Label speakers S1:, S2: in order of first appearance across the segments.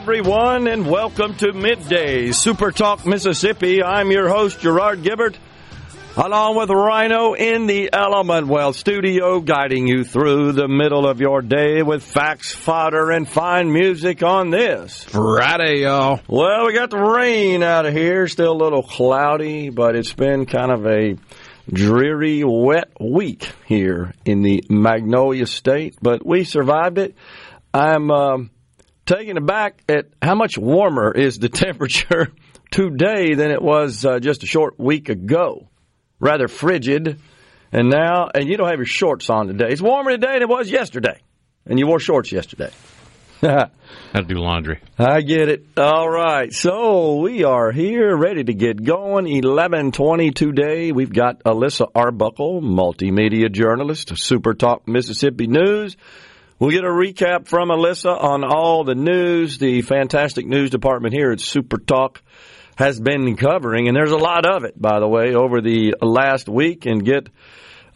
S1: Everyone, and welcome to Midday Super Talk Mississippi. I'm your host, Gerard Gibert, along with Rhino in the Element Well studio, guiding you through the middle of your day with facts, fodder, and fine music on this.
S2: Friday, y'all.
S1: Well, we got the rain out of here, still a little cloudy, but it's been kind of a dreary, wet week here in the Magnolia State, but we survived it. I'm um, taken aback at how much warmer is the temperature today than it was uh, just a short week ago. Rather frigid. And now, and you don't have your shorts on today. It's warmer today than it was yesterday. And you wore shorts yesterday.
S2: Had to do laundry.
S1: I get it. All right. So we are here ready to get going. 1120 today. We've got Alyssa Arbuckle, multimedia journalist, Super Talk Mississippi News. We'll get a recap from Alyssa on all the news the fantastic news department here at Super Talk has been covering. And there's a lot of it, by the way, over the last week and get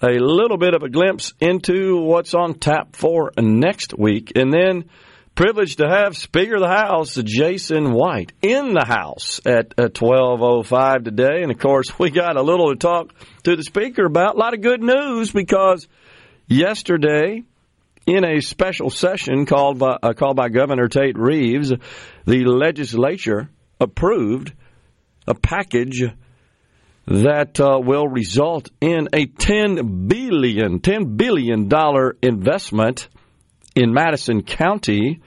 S1: a little bit of a glimpse into what's on tap for next week. And then privileged to have Speaker of the House, Jason White, in the House at uh, 12.05 today. And of course, we got a little to talk to the Speaker about. A lot of good news because yesterday, in a special session called by, uh, called by Governor Tate Reeves, the legislature approved a package that uh, will result in a 10 billion 10 billion dollar investment in Madison County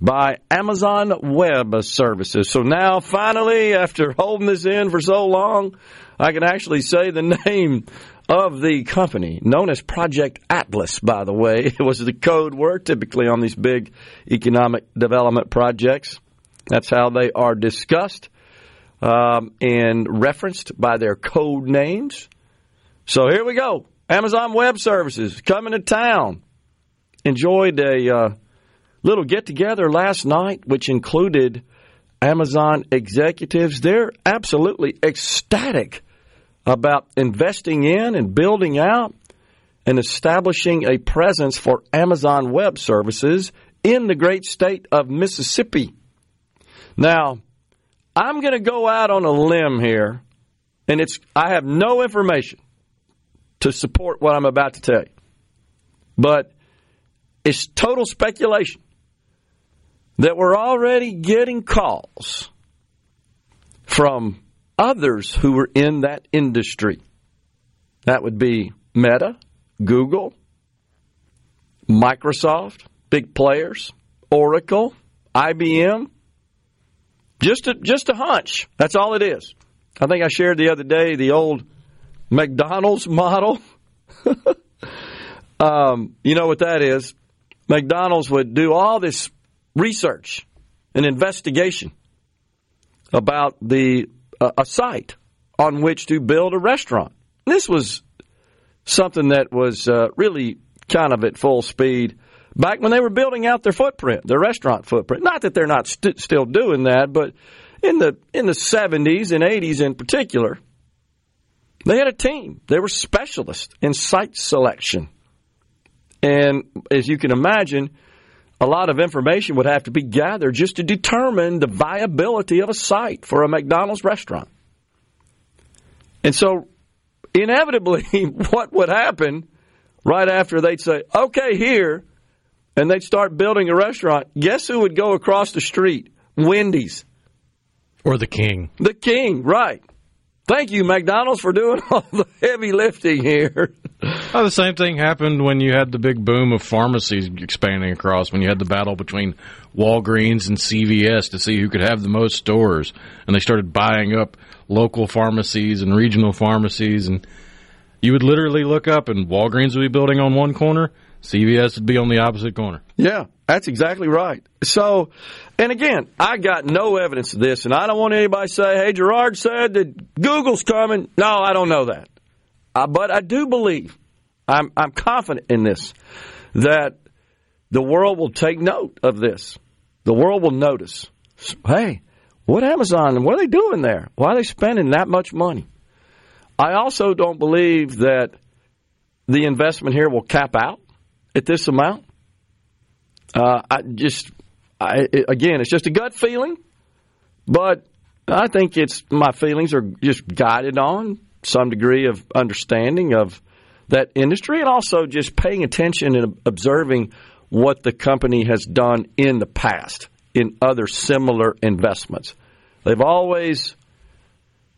S1: by Amazon Web Services. So now finally after holding this in for so long, I can actually say the name of the company, known as Project Atlas, by the way. It was the code word typically on these big economic development projects. That's how they are discussed um, and referenced by their code names. So here we go. Amazon Web Services coming to town. Enjoyed a uh, little get together last night, which included Amazon executives. They're absolutely ecstatic about investing in and building out and establishing a presence for Amazon Web Services in the great state of Mississippi. Now, I'm going to go out on a limb here, and it's I have no information to support what I'm about to tell you, but it's total speculation that we're already getting calls from others who were in that industry. That would be Meta, Google, Microsoft, big players, Oracle, IBM. Just a, just a hunch. That's all it is. I think I shared the other day the old McDonald's model. um, you know what that is? McDonald's would do all this research and investigation about the uh, a site on which to build a restaurant. This was something that was uh, really kind of at full speed back when they were building out their footprint, their restaurant footprint. Not that they're not st- still doing that, but in the in the 70s and 80s in particular, they had a team. They were specialists in site selection. And as you can imagine, a lot of information would have to be gathered just to determine the viability of a site for a McDonald's restaurant. And so, inevitably, what would happen right after they'd say, okay, here, and they'd start building a restaurant, guess who would go across the street? Wendy's.
S2: Or the king.
S1: The king, right. Thank you, McDonald's, for doing all the heavy lifting here.
S2: Oh, the same thing happened when you had the big boom of pharmacies expanding across, when you had the battle between Walgreens and CVS to see who could have the most stores. And they started buying up local pharmacies and regional pharmacies. And you would literally look up, and Walgreens would be building on one corner, CVS would be on the opposite corner.
S1: Yeah, that's exactly right. So, and again, I got no evidence of this, and I don't want anybody to say, hey, Gerard said that Google's coming. No, I don't know that. Uh, but I do believe, I'm, I'm confident in this, that the world will take note of this. The world will notice. Hey, what Amazon, what are they doing there? Why are they spending that much money? I also don't believe that the investment here will cap out at this amount. Uh, I just, I, again, it's just a gut feeling, but I think it's my feelings are just guided on some degree of understanding of that industry and also just paying attention and observing what the company has done in the past in other similar investments. They've always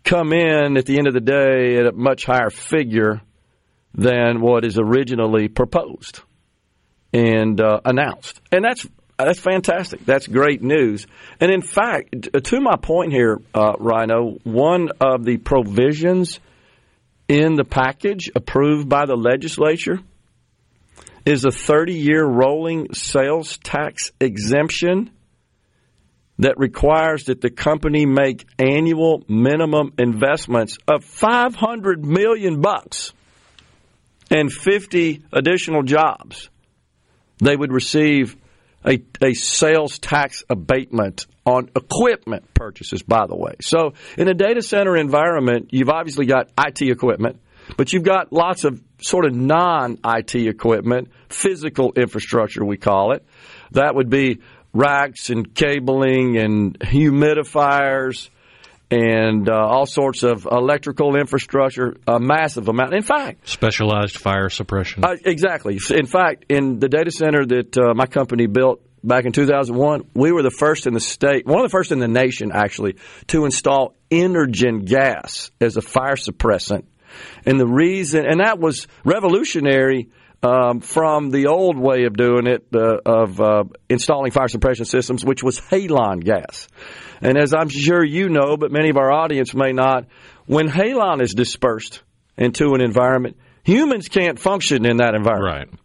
S1: come in at the end of the day at a much higher figure than what is originally proposed and uh, announced. And that's that's fantastic. That's great news. And in fact, to my point here, uh, Rhino, one of the provisions in the package approved by the legislature is a 30 year rolling sales tax exemption that requires that the company make annual minimum investments of 500 million bucks and 50 additional jobs they would receive a, a sales tax abatement on equipment purchases, by the way. So, in a data center environment, you've obviously got IT equipment, but you've got lots of sort of non IT equipment, physical infrastructure, we call it. That would be racks and cabling and humidifiers and uh, all sorts of electrical infrastructure, a massive amount. In fact,
S2: specialized fire suppression.
S1: Uh, exactly. In fact, in the data center that uh, my company built back in 2001, we were the first in the state, one of the first in the nation actually, to install Inergen gas as a fire suppressant. And the reason, and that was revolutionary um, from the old way of doing it, uh, of uh, installing fire suppression systems, which was halon gas. And as I'm sure you know, but many of our audience may not, when halon is dispersed into an environment, humans can't function in that environment.
S2: Right.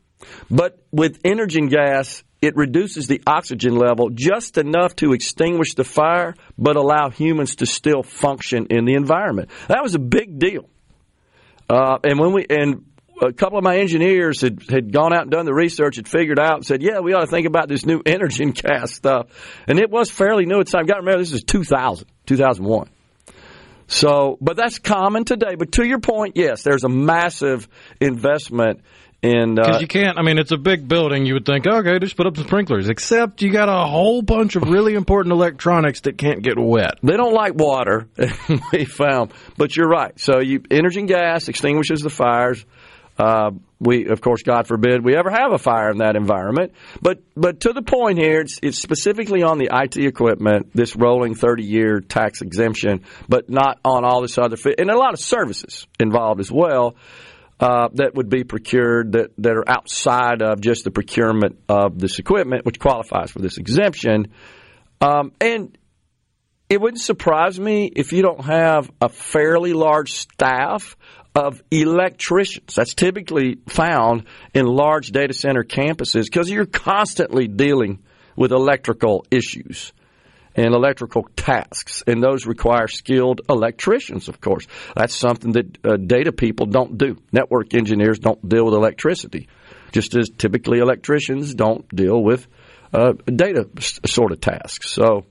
S1: But with Inergen gas, it reduces the oxygen level just enough to extinguish the fire, but allow humans to still function in the environment. That was a big deal. Uh, and when we and a couple of my engineers had, had gone out and done the research, had figured out, and said, "Yeah, we ought to think about this new Inergen gas stuff." And it was fairly new at the time. Got to remember, this is 2000, 2001. So, but that's common today. But to your point, yes, there's a massive investment in
S2: because
S1: uh,
S2: you can't. I mean, it's a big building. You would think, okay, just put up some sprinklers. Except you got a whole bunch of really important electronics that can't get wet.
S1: They don't like water. we found, but you're right. So, you Inergen gas extinguishes the fires. Uh, we, of course, God forbid we ever have a fire in that environment. But but to the point here, it's, it's specifically on the IT equipment, this rolling 30 year tax exemption, but not on all this other, and a lot of services involved as well. Uh, that would be procured that, that are outside of just the procurement of this equipment, which qualifies for this exemption. Um, and it wouldn't surprise me if you don't have a fairly large staff of electricians. That's typically found in large data center campuses because you're constantly dealing with electrical issues and electrical tasks, and those require skilled electricians, of course. That's something that uh, data people don't do. Network engineers don't deal with electricity, just as typically electricians don't deal with uh, data sort of tasks. So,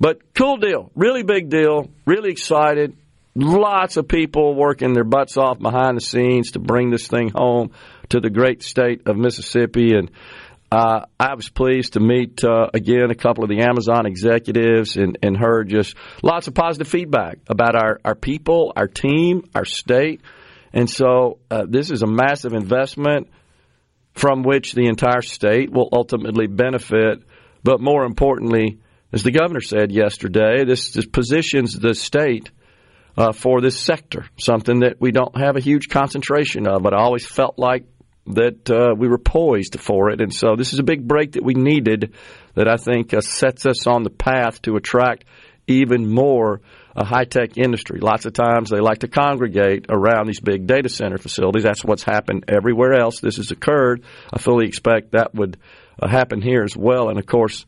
S1: but cool deal, really big deal, really excited. Lots of people working their butts off behind the scenes to bring this thing home to the great state of Mississippi, and Uh, I was pleased to meet uh, again a couple of the Amazon executives and, and heard just lots of positive feedback about our, our people, our team, our state. And so uh, this is a massive investment from which the entire state will ultimately benefit. But more importantly, as the governor said yesterday, this, this positions the state uh, for this sector, something that we don't have a huge concentration of. But I always felt like that uh, we were poised for it. And so this is a big break that we needed that I think uh, sets us on the path to attract even more a high tech industry. Lots of times they like to congregate around these big data center facilities. That's what's happened everywhere else. This has occurred. I fully expect that would uh, happen here as well. And of course,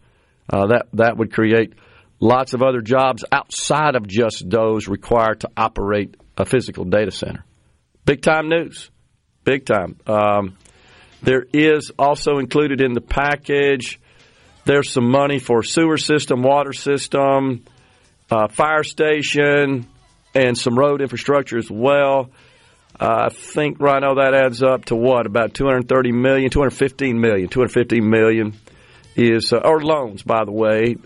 S1: uh, that that would create lots of other jobs outside of just those required to operate a physical data center. Big time news big time. Um, there is also included in the package. There's some money for sewer system, water system, uh, fire station, and some road infrastructure as well. Uh, I think Rhino that adds up to what about 230 million, 215 million, 215 million is uh, or loans by the way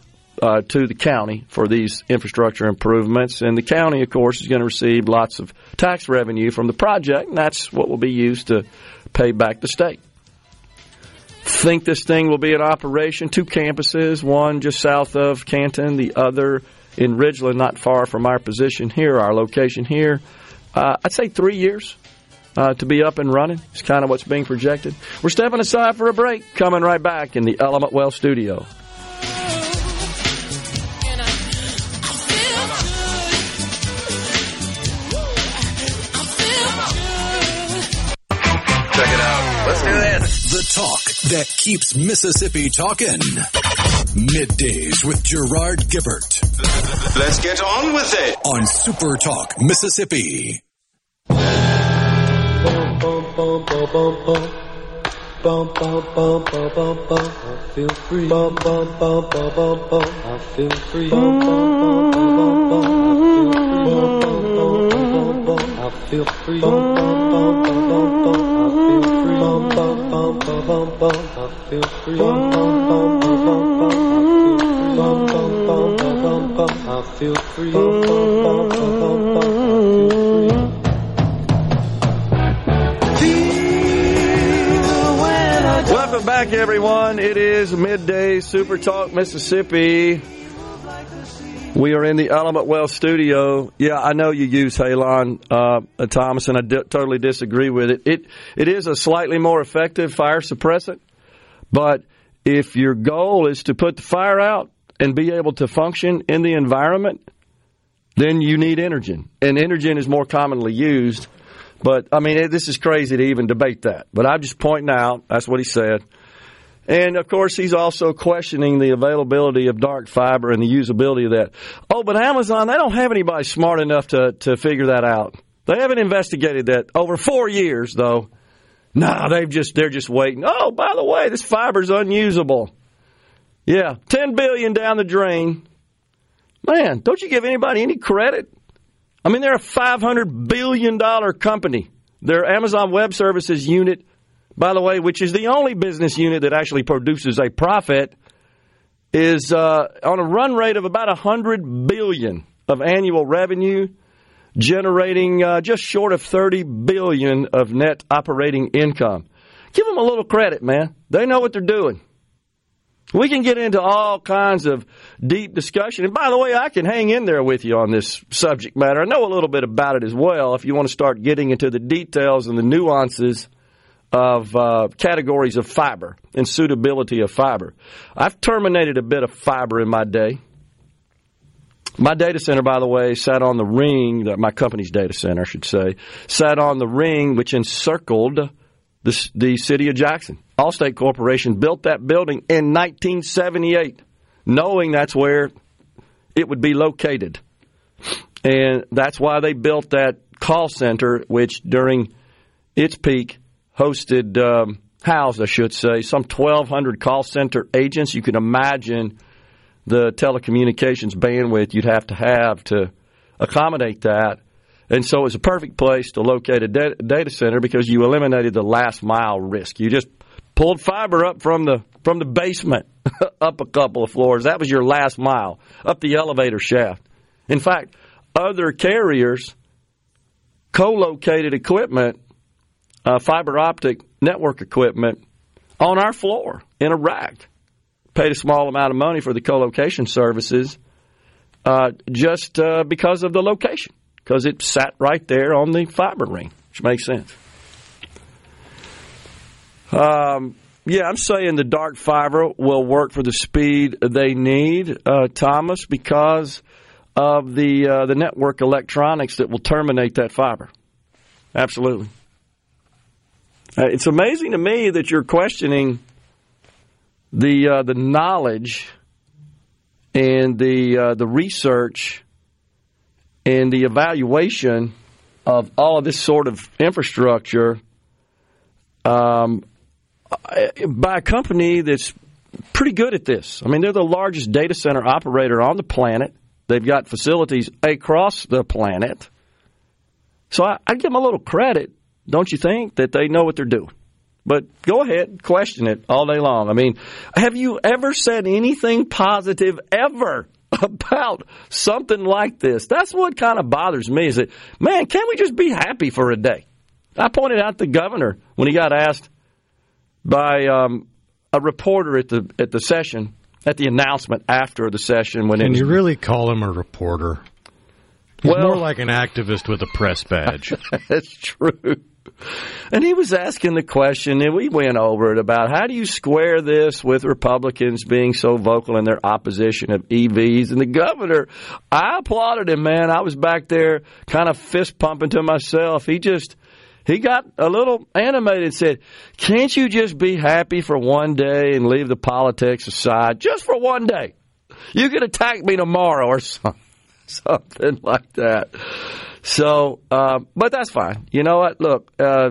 S1: uh, to the county for these infrastructure improvements. And the county, of course, is going to receive lots of tax revenue from the project, and that's what will be used to pay back the state. Think this thing will be in operation. Two campuses, one just south of Canton, the other in Ridgeland, not far from our position here, our location here. Uh, I'd say three years. Uh, to be up and running is kind of what's being projected. We're stepping aside for a break. Coming right back in the Element Well studio.
S3: That keeps Mississippi talking. Middays with Gerard Gibert.
S4: Let's get on with it.
S3: On Super Talk, Mississippi.
S5: I feel free. I feel free. I feel free. I feel free.
S1: Welcome back, everyone. It is midday Super Talk Mississippi. We are in the Element Well studio. Yeah, I know you use Halon, uh, Thomas, and I totally disagree with it. It it is a slightly more effective fire suppressant, but if your goal is to put the fire out and be able to function in the environment, then you need Inergen, and Inergen is more commonly used. But I mean, this is crazy to even debate that. But I'm just pointing out that's what he said. And of course, he's also questioning the availability of dark fiber and the usability of that. Oh, but Amazon, they don't have anybody smart enough to, to figure that out. They haven't investigated that over four years, though. No, they've just they're just waiting. Oh, by the way, this fiber's unusable. Yeah, ten billion down the drain. Man, don't you give anybody any credit? I mean, they're a five hundred billion dollar company. Their Amazon Web Services unit by the way, which is the only business unit that actually produces a profit, is uh, on a run rate of about 100 billion of annual revenue, generating uh, just short of 30 billion of net operating income. Give them a little credit, man. They know what they're doing. We can get into all kinds of deep discussion. And by the way, I can hang in there with you on this subject matter. I know a little bit about it as well if you want to start getting into the details and the nuances of uh, categories of fiber and suitability of fiber. I've terminated a bit of fiber in my day. My data center, by the way, sat on the ring, my company's data center, I should say, sat on the ring which encircled the, the city of Jackson. Allstate Corporation built that building in 1978, knowing that's where it would be located. And that's why they built that call center, which during its peak hosted, um, housed, I should say, some 1,200 call center agents. You can imagine the telecommunications bandwidth you'd have to have to accommodate that. And so it's a perfect place to locate a data center because you eliminated the last mile risk. You just pulled fiber up from the from the basement up a couple of floors. That was your last mile up the elevator shaft. In fact, other carriers co-located equipment, uh, fiber optic network equipment, on our floor in rack. Paid a small amount of money for the co-location services, uh, just uh, because of the location, because it sat right there on the fiber ring, which makes sense. Um, yeah, I'm saying the dark fiber will work for the speed they need, uh, Thomas, because of the uh, the network electronics that will terminate that fiber. Absolutely. Uh, it's amazing to me that you're questioning the uh, the knowledge and the uh, the research and the evaluation of all of this sort of infrastructure um, by a company that's pretty good at this. I mean, they're the largest data center operator on the planet. They've got facilities across the planet. So I, I give them a little credit, don't you think, that they know what they're doing? But go ahead, question it all day long. I mean, have you ever said anything positive ever about something like this? That's what kind of bothers me is that, man, can't we just be happy for a day? I pointed out the governor when he got asked by um, a reporter at the at the session at the announcement after the session when
S2: Can
S1: was,
S2: you really call him a reporter? He's
S1: Well-
S2: more like an activist with a press badge.
S1: That's true. And he was asking the question, and we went over it about how do you square this with Republicans being so vocal in their opposition of EVs? And the governor, I applauded him, man. I was back there kind of fist pumping to myself. He just, he got a little animated and said, Can't you just be happy for one day and leave the politics aside just for one day? You can attack me tomorrow or something, something like that. So, uh, but that's fine. You know what? Look, uh,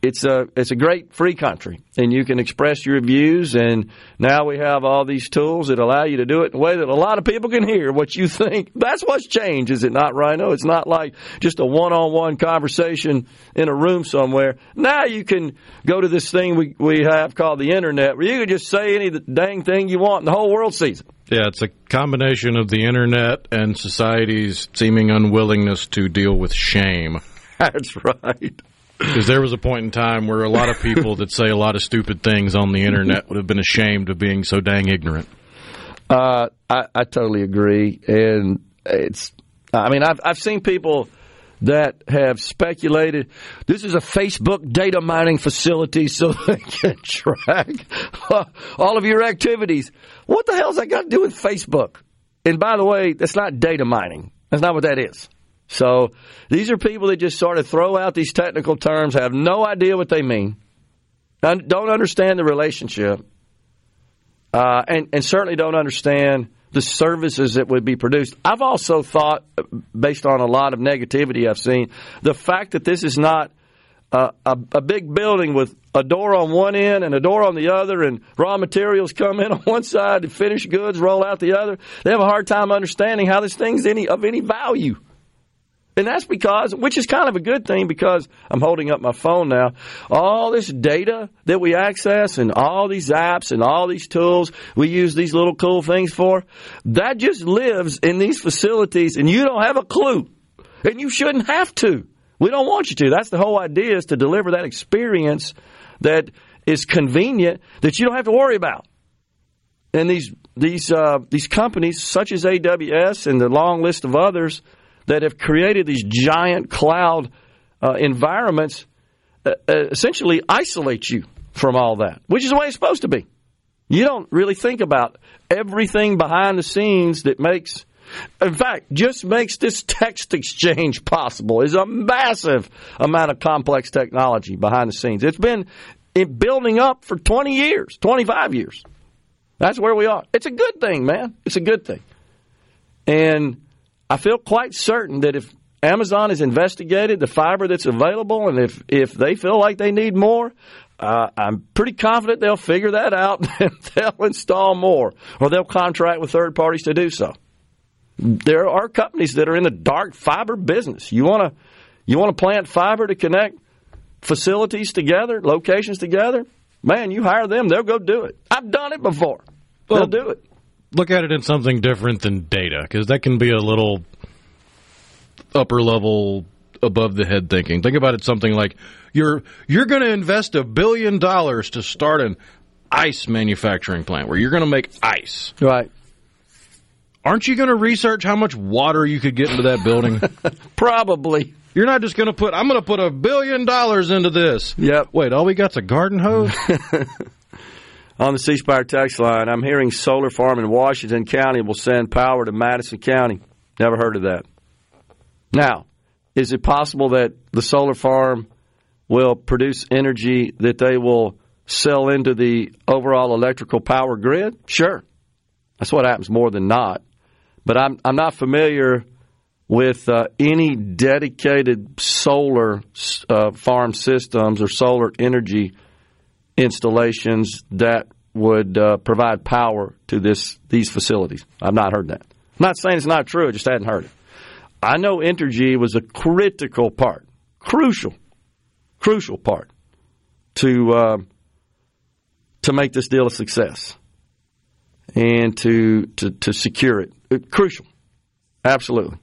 S1: it's a it's a great free country, and you can express your views. And now we have all these tools that allow you to do it in a way that a lot of people can hear what you think. That's what's changed, is it not, Rhino? It's not like just a one-on-one conversation in a room somewhere. Now you can go to this thing we we have called the internet, where you can just say any dang thing you want, and the whole world sees it.
S2: Yeah, it's a combination of the internet and society's seeming unwillingness to deal with shame.
S1: That's right.
S2: Because there was a point in time where a lot of people that say a lot of stupid things on the internet would have been ashamed of being so dang ignorant.
S1: Uh, I, I totally agree, and it's. I mean, I've I've seen people that have speculated this is a Facebook data mining facility so they can track all of your activities. What the hell's that got to do with Facebook? And by the way, that's not data mining. That's not what that is. So these are people that just sort of throw out these technical terms, have no idea what they mean, don't understand the relationship, uh, and, and certainly don't understand the services that would be produced. I've also thought, based on a lot of negativity I've seen, the fact that this is not uh, a, a big building with a door on one end and a door on the other, and raw materials come in on one side and finished goods roll out the other. They have a hard time understanding how this thing's any of any value. And that's because, which is kind of a good thing because I'm holding up my phone now. All this data that we access and all these apps and all these tools we use these little cool things for, that just lives in these facilities and you don't have a clue. And you shouldn't have to. We don't want you to. That's the whole idea is to deliver that experience that is convenient that you don't have to worry about. And these these uh, these companies such as AWS and the long list of others that have created these giant cloud uh, environments uh, uh, essentially isolate you from all that, which is the way it's supposed to be. You don't really think about everything behind the scenes that makes, in fact, just makes this text exchange possible is a massive amount of complex technology behind the scenes. It's been in building up for 20 years, 25 years. That's where we are. It's a good thing, man. It's a good thing. And I feel quite certain that if Amazon has investigated the fiber that's available and if, if they feel like they need more, uh, I'm pretty confident they'll figure that out and they'll install more or they'll contract with third parties to do so. There are companies that are in the dark fiber business. You want to you want to plant fiber to connect facilities together, locations together? man, you hire them, they'll go do it. I've done it before.
S2: Well,
S1: they'll do it.
S2: Look at it in something different than data, because that can be a little upper level, above the head thinking. Think about it something like you're you're going to invest a billion dollars to start an ice manufacturing plant where you're going to make ice.
S1: Right.
S2: Aren't you going to research how much water you could get into that building?
S1: Probably.
S2: You're not just going to put, I'm going to put a billion dollars into this.
S1: Yep.
S2: Wait, all we got's a garden hose?
S1: On the C Spire text line, I'm hearing solar farm in Washington County will send power to Madison County. Never heard of that. Now, is it possible that the solar farm will produce energy that they will sell into the overall electrical power grid? Sure. That's what happens more than not. But I'm I'm not familiar with uh, any dedicated solar uh, farm systems or solar energy installations that would uh, provide power to this these facilities. I've not heard that. I'm not saying it's not true. I just hadn't heard it. I know Entergy was a critical part, crucial, crucial part to uh, to make this deal a success and to to, to secure it. Uh, crucial, absolutely.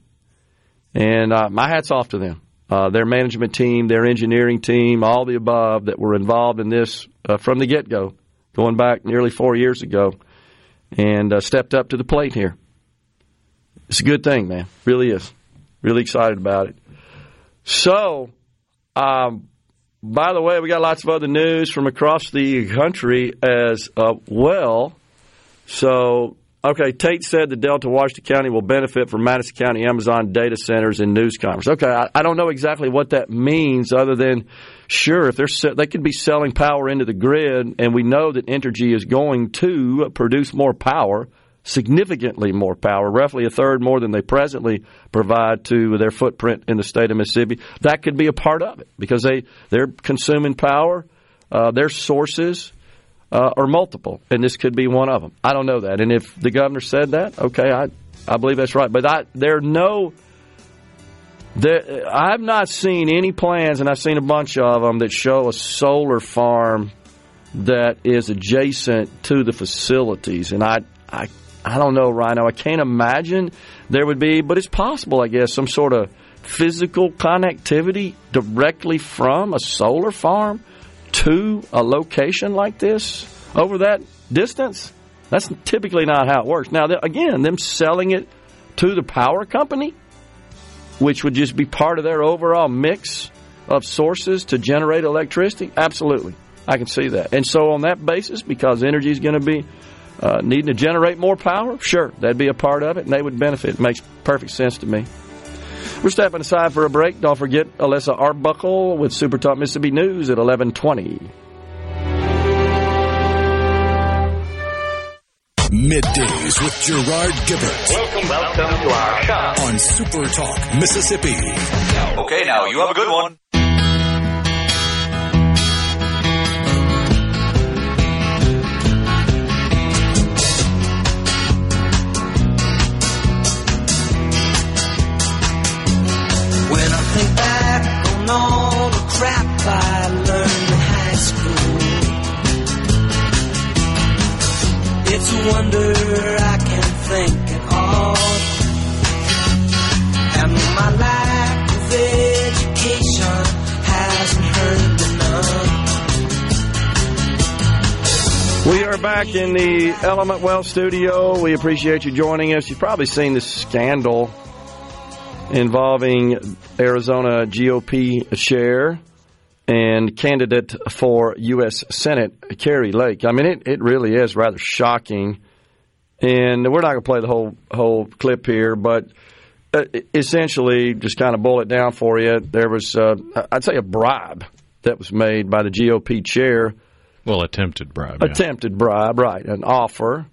S1: And uh, my hats off to them, uh, their management team, their engineering team, all the above that were involved in this uh, from the get go, going back nearly four years ago, and uh, stepped up to the plate here. It's a good thing, man. Really is. Really excited about it. So, um, by the way, we got lots of other news from across the country as uh, well. So, okay, Tate said that Delta Washington County will benefit from Madison County Amazon data centers and news conference. Okay, I, I don't know exactly what that means, other than sure if they're they could be selling power into the grid, and we know that Entergy is going to produce more power significantly more power, roughly a third more than they presently provide to their footprint in the state of Mississippi. That could be a part of it because they they're consuming power. Uh, their sources uh, are multiple, and this could be one of them. I don't know that, and if the governor said that, okay, I I believe that's right. But I, there are no. There, I've not seen any plans, and I've seen a bunch of them that show a solar farm that is adjacent to the facilities, and I I I don't know, Rhino. I can't imagine there would be, but it's possible, I guess, some sort of physical connectivity directly from a solar farm to a location like this over that distance. That's typically not how it works. Now, again, them selling it to the power company, which would just be part of their overall mix of sources to generate electricity, absolutely. I can see that. And so, on that basis, because Entergy is going to be uh, needing to generate more power, sure, that'd be a part of it, and they would benefit. It makes perfect sense to me. We're stepping aside for a break. Don't forget Alyssa Arbuckle with Super Talk Mississippi News at 1120.
S3: Middays with Gerard Gibert
S6: Welcome, welcome to our show.
S3: on Super Talk Mississippi.
S6: Okay, now you have a good one.
S7: It's a wonder I can think at all. And my lack of education hasn't hurt enough.
S1: We are back in the Element Well studio. We appreciate you joining us. You've probably seen this scandal involving Arizona GOP chair and candidate for U.S. Senate, Kari Lake. I mean, it, it really is rather shocking. And we're not going to play the whole whole clip here, but uh, essentially, just kind of boil it down for you, there was, uh, I'd say, a bribe that was made by the GOP chair
S2: well, attempted bribe. yeah.
S1: attempted bribe, right? An offer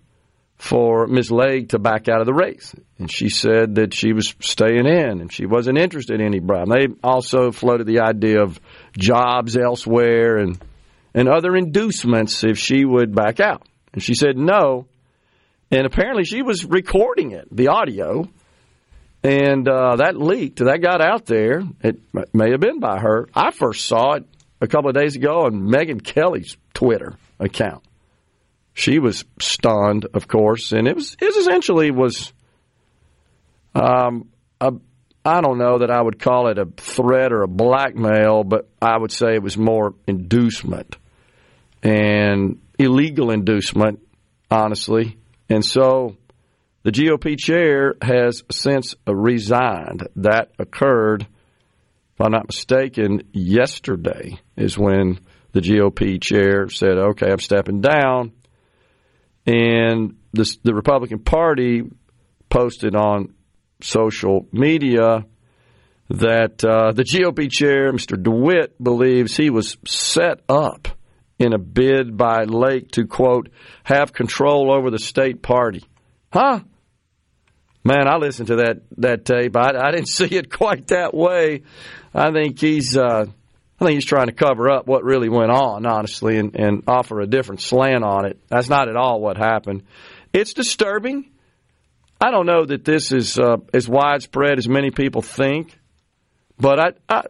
S1: for Ms. Lake to back out of the race, and she said that she was staying in and she wasn't interested in any bribe. They also floated the idea of jobs elsewhere and and other inducements if she would back out, and she said no. And apparently, she was recording it, the audio, and uh, that leaked. That got out there. It may have been by her. I first saw it a couple of days ago on Megyn Kelly's Twitter account. She was stunned, of course, and it was it essentially was um, a I don't know that I would call it a threat or a blackmail, but I would say it was more inducement and illegal inducement, honestly. And so the GOP chair has since resigned. That occurred, if I'm not mistaken, yesterday is when the GOP chair said, okay, I'm stepping down. And the, the Republican Party posted on social media that uh, the GOP chair, Mr. DeWitt, believes he was set up in a bid by Lake to, quote, have control over the state party. Huh? Man, I listened to that, that tape. I, I didn't see it quite that way. I think he's. Uh, I think he's trying to cover up what really went on, honestly, and, and offer a different slant on it. That's not at all what happened. It's disturbing. I don't know that this is uh, as widespread as many people think, but I, I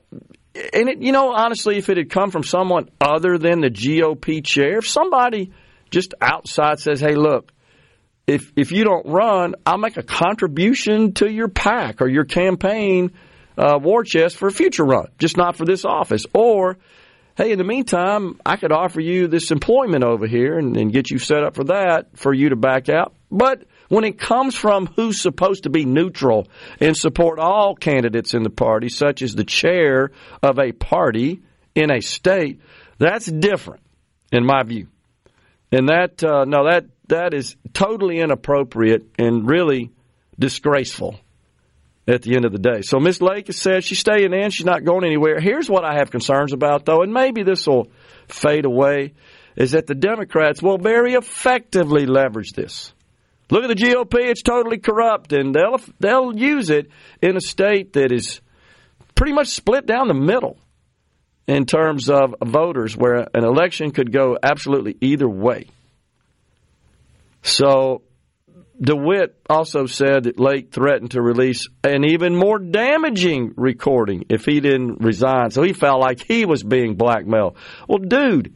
S1: and it, you know, honestly, if it had come from someone other than the GOP chair, if somebody just outside says, "Hey, look, if if you don't run, I'll make a contribution to your pack or your campaign uh, war chest for a future run, just not for this office," or hey, in the meantime, I could offer you this employment over here and, and get you set up for that for you to back out, but when it comes from who's supposed to be neutral and support all candidates in the party, such as the chair of a party in a state, that's different, in my view. And that uh, no, that that is totally inappropriate and really disgraceful at the end of the day. So Miss Lake has said she's staying in, she's not going anywhere. Here's what I have concerns about, though, and maybe this will fade away, is that the Democrats will very effectively leverage this. Look at the GOP; it's totally corrupt, and they'll they'll use it in a state that is pretty much split down the middle in terms of voters, where an election could go absolutely either way. So, DeWitt also said that Lake threatened to release an even more damaging recording if he didn't resign. So he felt like he was being blackmailed. Well, dude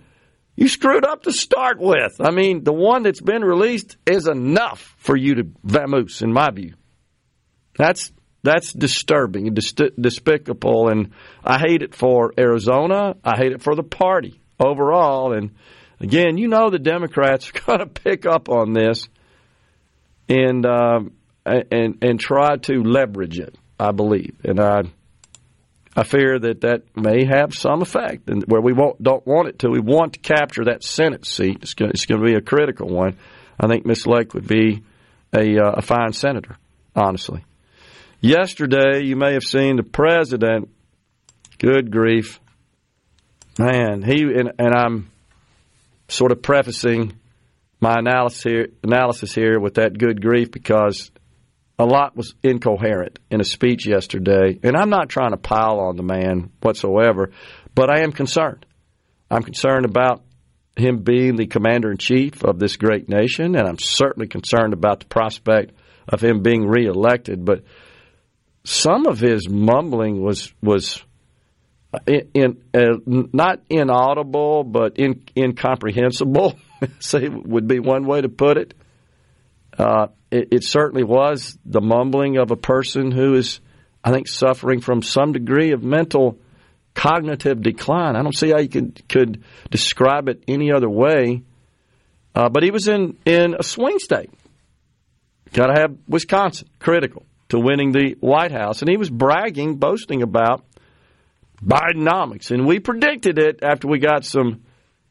S1: you screwed up to start with. I mean, the one that's been released is enough for you to vamoose, in my view. That's that's disturbing and despicable, and I hate it for Arizona. I hate it for the party overall. And again, you know the Democrats are going to pick up on this and um, and and try to leverage it. I believe, and I I fear that that may have some effect, and where we don't want it to. We want to capture that Senate seat. It's going, it's going to be a critical one. I think Miss Lake would be a, uh, a fine senator, honestly. Yesterday, you may have seen the president. Good grief, man! He and, and I'm sort of prefacing my analysis here, analysis here with that good grief because a lot was incoherent in a speech yesterday, and I'm not trying to pile on the man whatsoever, but I am concerned. I'm concerned about him being the commander in chief of this great nation, and I'm certainly concerned about the prospect of him being reelected. But some of his mumbling was was in, in uh, not inaudible, but in, incomprehensible. say would be one way to put it. Uh, it, it, certainly was the mumbling of a person who is, I think, suffering from some degree of mental cognitive decline. I don't see how you could could describe it any other way. Uh, but he was in in a swing state. Got to have Wisconsin critical to winning the White House, and he was bragging, boasting about Bidenomics, and we predicted it after we got some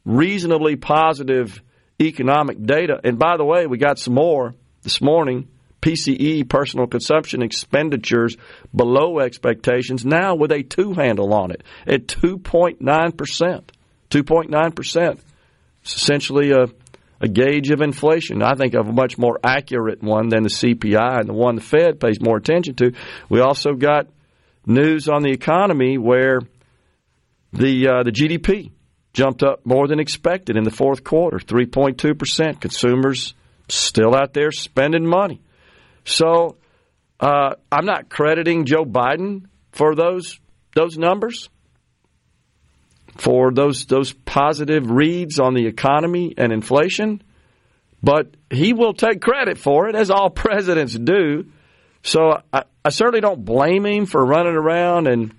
S1: reasonably positive economic data. And by the way, we got some more this morning. PCE, personal consumption expenditures below expectations, now with a two handle on it at 2.9%. 2.9%. It's essentially a, a gauge of inflation. I think of a much more accurate one than the CPI and the one the Fed pays more attention to. We also got news on the economy where the uh, the GDP jumped up more than expected in the fourth quarter, 3.2%. Consumers still out there spending money. So uh, I'm not crediting Joe Biden for those those numbers. for those those positive reads on the economy and inflation, but he will take credit for it, as all presidents do. So I, I certainly don't blame him for running around and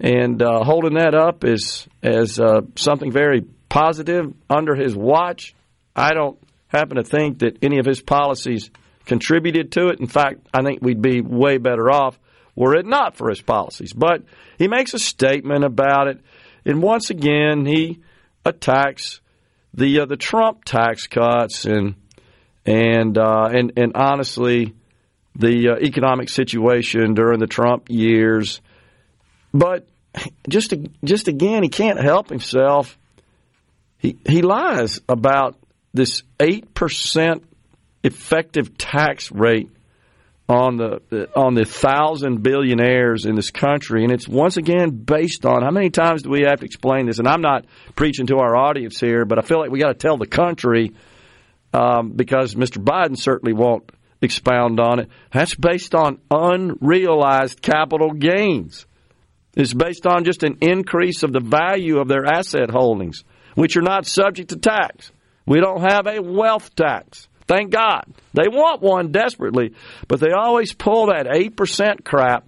S1: and uh, holding that up as as uh, something very positive under his watch. I don't happen to think that any of his policies contributed to it. In fact, I think we'd be way better off were it not for his policies. But he makes a statement about it, and once again he attacks the uh, the Trump tax cuts and and uh, and and honestly the uh, economic situation during the Trump years. But just just again, he can't help himself. He he lies about this eight percent effective tax rate on the on the thousand billionaires in this country, and it's once again based on how many times do we have to explain this? And I'm not preaching to our audience here, but I feel like we got to tell the country um, because Mr. Biden certainly won't expound on it. That's based on unrealized capital gains. It's based on just an increase of the value of their asset holdings, which are not subject to tax. We don't have a wealth tax. Thank God. They want one desperately, but they always pull that 8% crap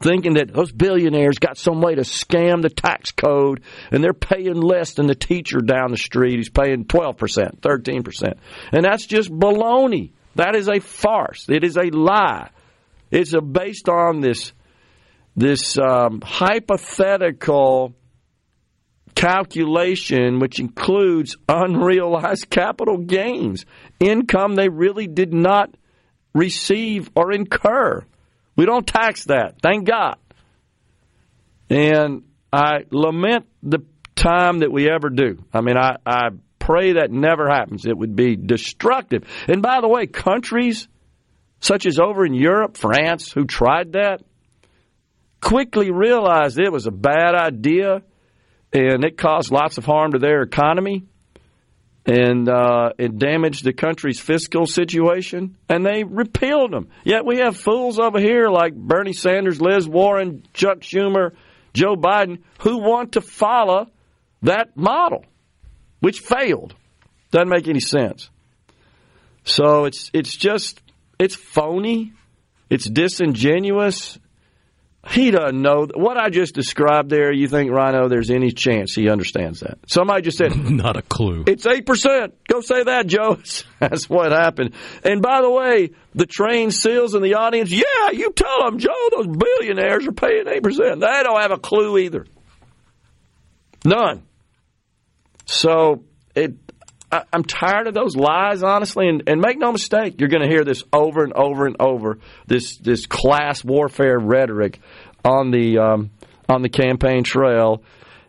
S1: thinking that those billionaires got some way to scam the tax code and they're paying less than the teacher down the street who's paying 12%, 13%. And that's just baloney. That is a farce. It is a lie. It's based on this this um, hypothetical calculation, which includes unrealized capital gains, income they really did not receive or incur. We don't tax that, thank God. And I lament the time that we ever do. I mean, I, I pray that never happens. It would be destructive. And by the way, countries such as over in Europe, France, who tried that, quickly realized it was a bad idea and it caused lots of harm to their economy and uh, it damaged the country's fiscal situation, and they repealed them. Yet we have fools over here like Bernie Sanders, Liz Warren, Chuck Schumer, Joe Biden, who want to follow that model, which failed. Doesn't make any sense. So it's it's just it's phony, it's disingenuous, he doesn't know what I just described there. You think Rhino? There's any chance he understands that? Somebody just said,
S2: "Not a clue."
S1: It's eight percent. Go say that, Joe. That's what happened. And by the way, the trained seals in the audience, yeah, you tell them, Joe. Those billionaires are paying eight percent. They don't have a clue either. None. So it I, am tired of those lies, honestly. And, and make no mistake, you're going to hear this over and over and over. This this class warfare rhetoric on the um, on the campaign trail.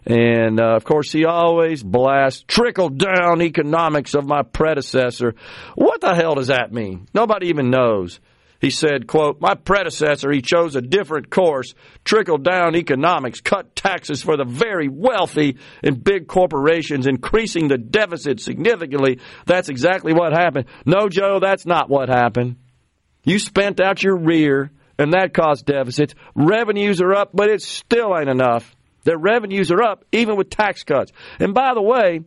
S1: And uh, of course, he always blasts trickle down economics of my predecessor. What the hell does that mean? Nobody even knows. He said, quote, My predecessor, he chose a different course, trickled down economics, cut taxes for the very wealthy and big corporations, increasing the deficit significantly. That's exactly what happened. No, Joe, that's not what happened. You spent out your rear, and that caused deficits. Revenues are up, but it still ain't enough. Their revenues are up, even with tax cuts. And by the way,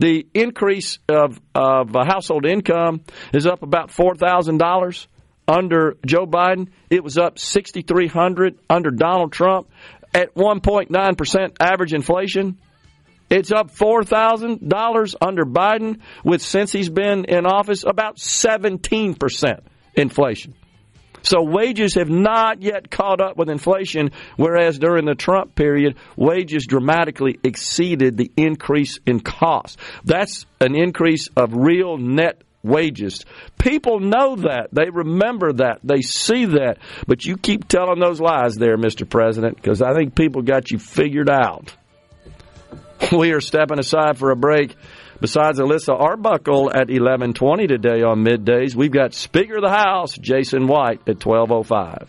S1: the increase of, of uh, household income is up about $4,000 under Joe Biden. It was up 6,300 under Donald Trump at 1.9% average inflation. It's up $4,000 under Biden, with since he's been in office about 17% inflation. So wages have not yet caught up with inflation, whereas during the Trump period, wages dramatically exceeded the increase in cost. That's an increase of real net wages. People know that. They remember that. They see that. But you keep telling those lies there, Mr. President, because I think people got you figured out. We are stepping aside for a break. Besides Alyssa Arbuckle at 11:20 today on middays, we've got Speaker of the House Jason White at 12:05.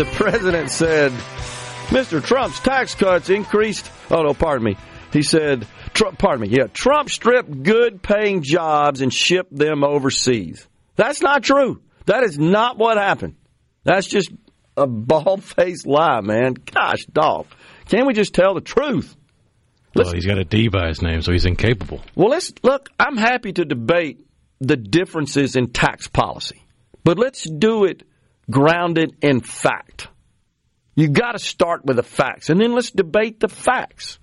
S1: The president said Mr. Trump's tax cuts increased. Oh no, pardon me. He said, Trump, pardon me. Yeah, Trump stripped good-paying jobs and shipped them overseas. That's not true. That is not what happened. That's just a bald-faced lie, man. Gosh, dog. Can't we just tell the truth?
S2: Well, he's got a D by his name, so he's incapable.
S1: Well, let's look. I'm happy to debate the differences in tax policy, but let's do it grounded in fact. You got to start with the facts, and then let's debate the facts.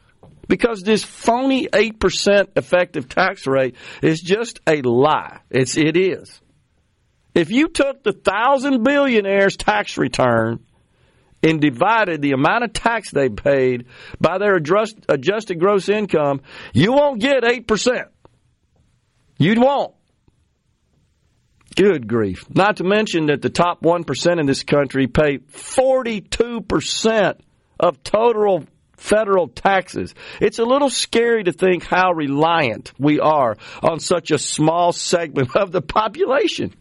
S1: Because this phony eight percent effective tax rate is just a lie. It's it is. If you took the thousand billionaires' tax return and divided the amount of tax they paid by their adjust, adjusted gross income, you won't get 8%. You won't. Good grief. Not to mention that the top 1% in this country pay 42% of total federal taxes. It's a little scary to think how reliant we are on such a small segment of the population.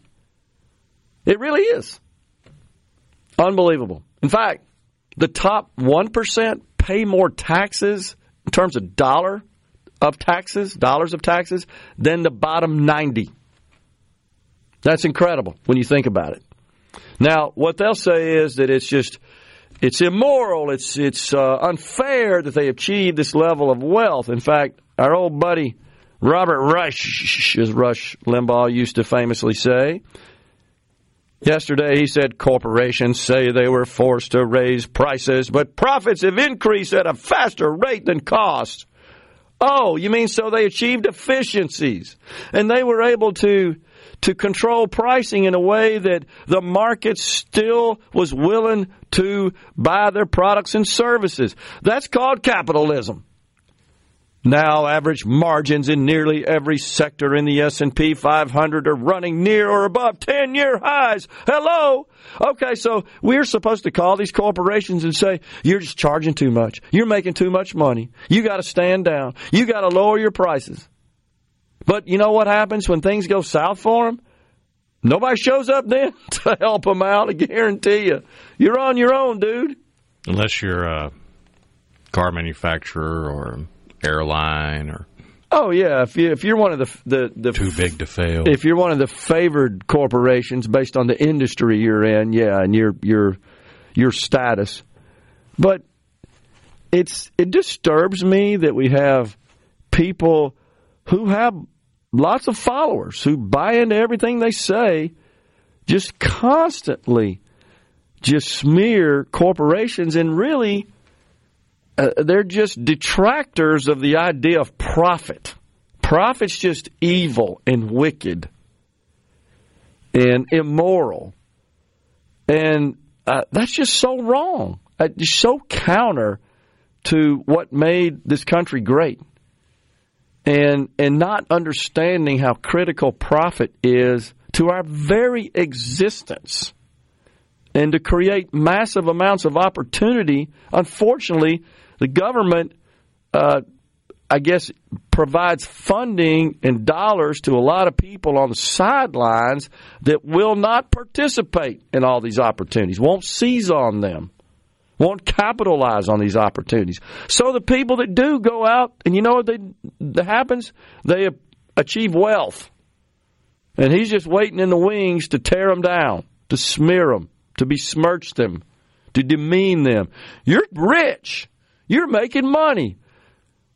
S1: It really is. Unbelievable. In fact, the top 1% pay more taxes in terms of dollar of taxes, dollars of taxes, than the bottom 90. That's incredible when you think about it. Now, what they'll say is that it's just it's immoral, it's it's uh, unfair that they achieved this level of wealth. In fact, our old buddy Robert Rush, as Rush Limbaugh used to famously say, Yesterday, he said corporations say they were forced to raise prices, but profits have increased at a faster rate than costs. Oh, you mean so they achieved efficiencies and they were able to to control pricing in a way that the market still was willing to buy their products and services. That's called capitalism. Now, average margins in nearly every sector in the S&P 500 are running near or above 10-year highs. Hello. Okay, so we're supposed to call these corporations and say, you're just charging too much. You're making too much money. You got to stand down. You got to lower your prices. But you know what happens when things go south for them? Nobody shows up then to help them out, I guarantee you. You're on your own, dude.
S2: Unless you're a car manufacturer or airline or
S1: Oh yeah, if you if you're one of the the, the
S2: too big to fail.
S1: If you're one of the favored corporations based on the industry you're in, yeah, and your your your status. But it's it disturbs me that we have people who have lots of followers who buy into everything they say just constantly just smear corporations and really uh, they're just detractors of the idea of profit. Profit's just evil and wicked and immoral. And uh, that's just so wrong. It's so counter to what made this country great. And, and not understanding how critical profit is to our very existence and to create massive amounts of opportunity. Unfortunately, the government, uh, I guess, provides funding and dollars to a lot of people on the sidelines that will not participate in all these opportunities, won't seize on them, won't capitalize on these opportunities. So the people that do go out, and you know what they, that happens? They achieve wealth. And he's just waiting in the wings to tear them down, to smear them, to besmirch them, to demean them. You're rich. You're making money.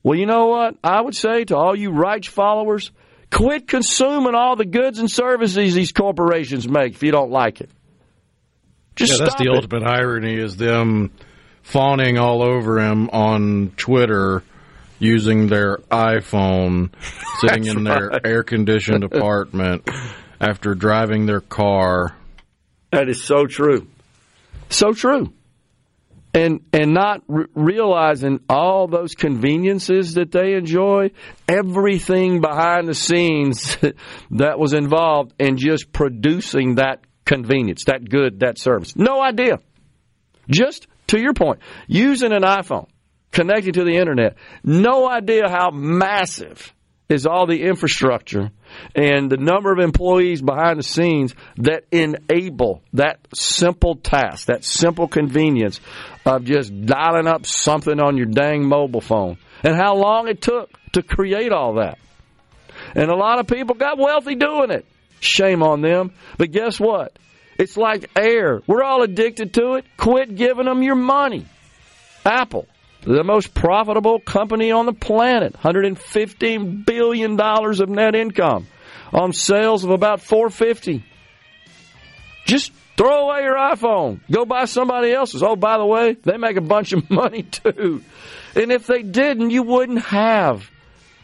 S1: Well, you know what? I would say to all you Reich followers, quit consuming all the goods and services these corporations make if you don't like it. Just
S2: yeah, that's the
S1: it.
S2: ultimate irony is them fawning all over him on Twitter using their iPhone, sitting in their
S1: right.
S2: air conditioned apartment after driving their car.
S1: That is so true. So true. And and not re- realizing all those conveniences that they enjoy, everything behind the scenes that was involved in just producing that convenience, that good, that service. No idea. Just to your point, using an iPhone, connecting to the internet, no idea how massive is all the infrastructure and the number of employees behind the scenes that enable that simple task, that simple convenience of just dialing up something on your dang mobile phone. And how long it took to create all that. And a lot of people got wealthy doing it. Shame on them. But guess what? It's like air. We're all addicted to it. Quit giving them your money. Apple, the most profitable company on the planet, $115 billion of net income on sales of about 450. Just throw away your iPhone. Go buy somebody else's. Oh, by the way, they make a bunch of money too. And if they didn't, you wouldn't have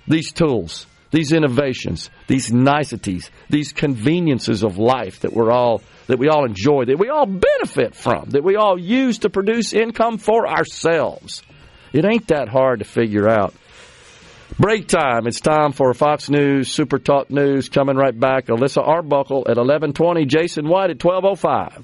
S1: these tools these innovations, these niceties, these conveniences of life that we're all that we all enjoy, that we all benefit from, that we all use to produce income for ourselves. It ain't that hard to figure out. Break time. It's time for Fox News Super Talk News coming right back. Alyssa Arbuckle at 11:20, Jason White at 12:05.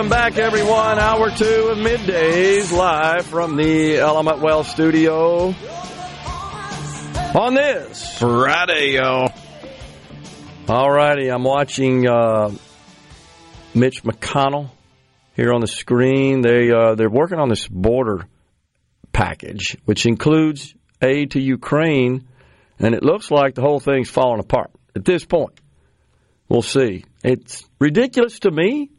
S1: Welcome back, everyone. Hour two of middays live from the Element Well studio. On this
S2: Friday, y'all.
S1: All righty, I'm watching uh, Mitch McConnell here on the screen. They uh, they're working on this border package, which includes aid to Ukraine, and it looks like the whole thing's falling apart at this point. We'll see. It's ridiculous to me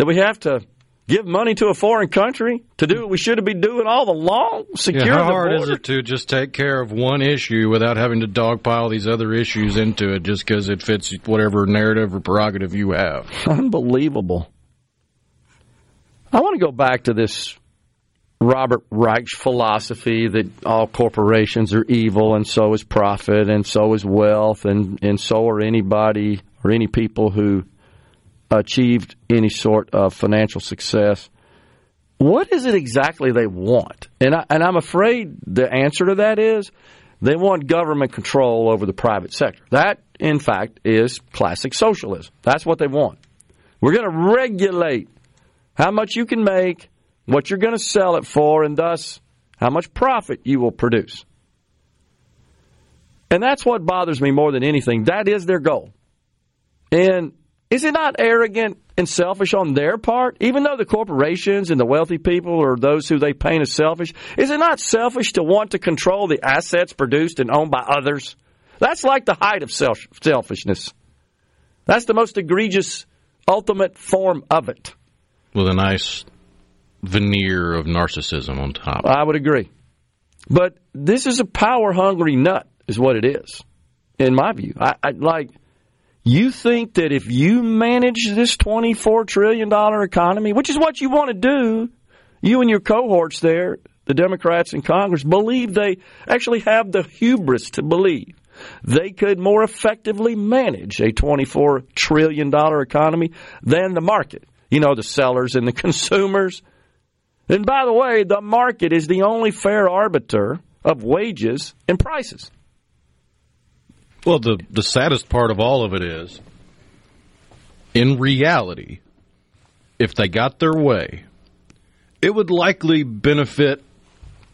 S1: that we have to give money to a foreign country to do what we should have been doing all along. Secure
S2: Yeah, how
S1: the
S2: hard is it to just take care of one issue without having to dogpile these other issues into it just because it fits whatever narrative or prerogative you have?
S1: Unbelievable. I want to go back to this Robert Reich philosophy that all corporations are evil and so is profit and so is wealth and, and so are anybody or any people who achieved any sort of financial success. What is it exactly they want? And, I, and I'm afraid the answer to that is they want government control over the private sector. That, in fact, is classic socialism. That's what they want. We're going to regulate how much you can make, what you're going to sell it for, and thus how much profit you will produce. And that's what bothers me more than anything. That is their goal. And is it not arrogant and selfish on their part? Even though the corporations and the wealthy people or those who they paint as selfish, is it not selfish to want to control the assets produced and owned by others? That's like the height of self- selfishness. That's the most egregious, ultimate form of it.
S2: With a nice veneer of narcissism on top.
S1: I would agree. But this is a power hungry nut, is what it is, in my view. I, I like you think that if you manage this twenty four trillion dollar economy, which is what you want to do, you and your cohorts there, the Democrats in Congress, believe they actually have the hubris to believe they could more effectively manage a twenty four trillion dollar economy than the market. You know, the sellers and the consumers. And by the way, the market is the only fair arbiter of wages and prices.
S2: Well, the, the saddest part of all of it is, in reality, if they got their way, it would likely benefit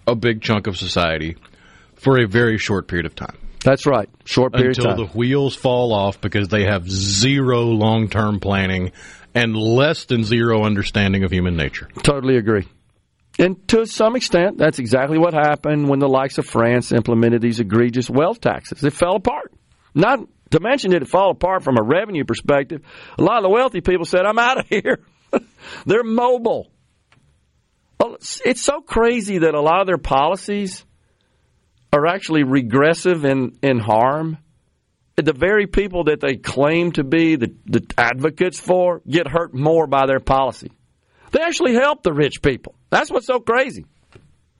S2: a big chunk of society for a very short period of time.
S1: That's right. Short period
S2: Until
S1: of time.
S2: the wheels fall off because they have zero long term planning and less than zero understanding of human nature.
S1: Totally agree. And to some extent, that's exactly what happened when the likes of France implemented these egregious wealth taxes. It fell apart. Not to mention did it fall apart from a revenue perspective. A lot of the wealthy people said, I'm out of here. They're mobile. It's- so crazy that a lot of their policies are actually regressive in, in harm. The very people that they claim to be the, the advocates for get hurt more by their policy. They actually help the rich people. That's what's so crazy.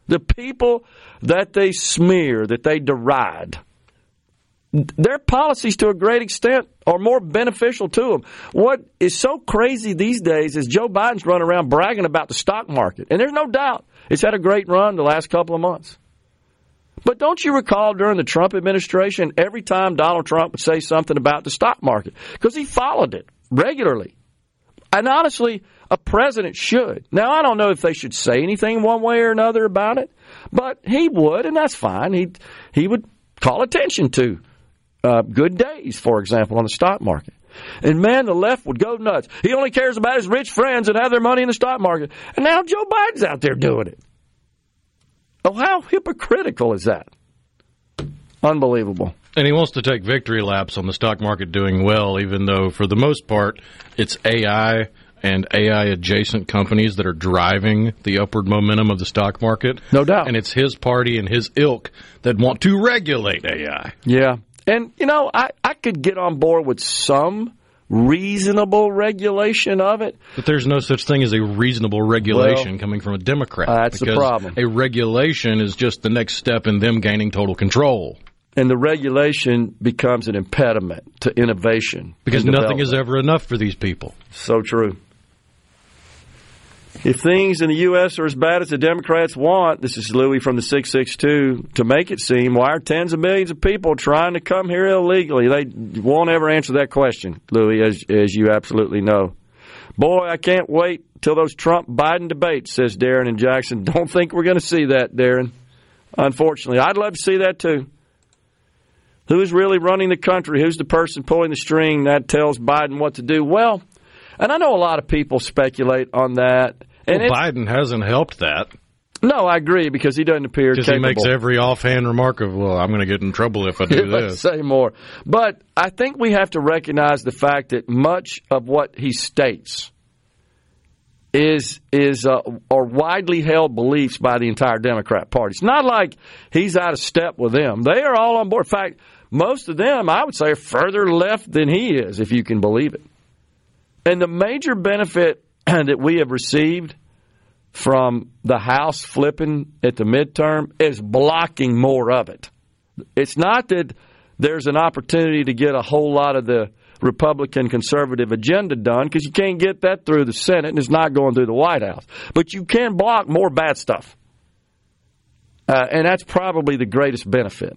S1: the people that they smear, that they deride, their policies to a great extent are more beneficial to them. What is so crazy these days is Joe Biden's running around bragging about the stock market. And there's no doubt it's had a great run the last couple of months. But don't you recall during the Trump administration, every time Donald Trump would say something about the stock market, because he followed it regularly. And honestly, a president should. Now, I don't know if they should say anything one way or another about it, but he would, and that's fine. He he would call attention to uh, good days, for example, on the stock market. And man, the left would go nuts. He only cares about his rich friends and have their money in the stock market. And now Joe Biden's out there doing it. Oh, how hypocritical is that? Unbelievable.
S2: And he wants to take victory laps on the stock market doing well, even though for the most part it's AI and AI adjacent companies that are driving the upward momentum of the stock market.
S1: No doubt.
S2: And it's his party and his ilk that want to regulate AI.
S1: Yeah. And, you know, I, I could get on board with some reasonable regulation of it.
S2: But there's no such thing as a reasonable regulation
S1: Well,
S2: coming from a Democrat.
S1: that's the problem.
S2: A regulation is just the next step in them gaining total control.
S1: And the regulation becomes an impediment to innovation.
S2: Because nothing is ever enough for these people.
S1: So true. If things in the U.S. are as bad as the Democrats want, this is Louis from the 662, to make it seem, why are tens of millions of people trying to come here illegally? They won't ever answer that question, Louis, as, as you absolutely know. Boy, I can't wait till those Trump Biden debates, says Darren and Jackson. Don't think we're going to see that, Darren. Unfortunately, I'd love to see that too. Who is really running the country? Who's the person pulling the string that tells Biden what to do? Well, and I know a lot of people speculate on that. And
S2: well, Biden hasn't helped that
S1: no, I agree because he doesn't appear
S2: because he makes every offhand remark of, "Well, I'm going to get in trouble if I do this."
S1: say more. But I think we have to recognize the fact that much of what he states is is uh, are widely held beliefs by the entire Democrat Party. It's not like he's out of step with them. They are all on board. In fact, most of them, I would say, are further left than he is, if you can believe it. And the major benefit that we have received from the House flipping at the midterm is blocking more of it. It's not that there's an opportunity to get a whole lot of the Republican conservative agenda done because you can't get that through the Senate and it's not going through the White House. But you can block more bad stuff. Uh, and that's probably the greatest benefit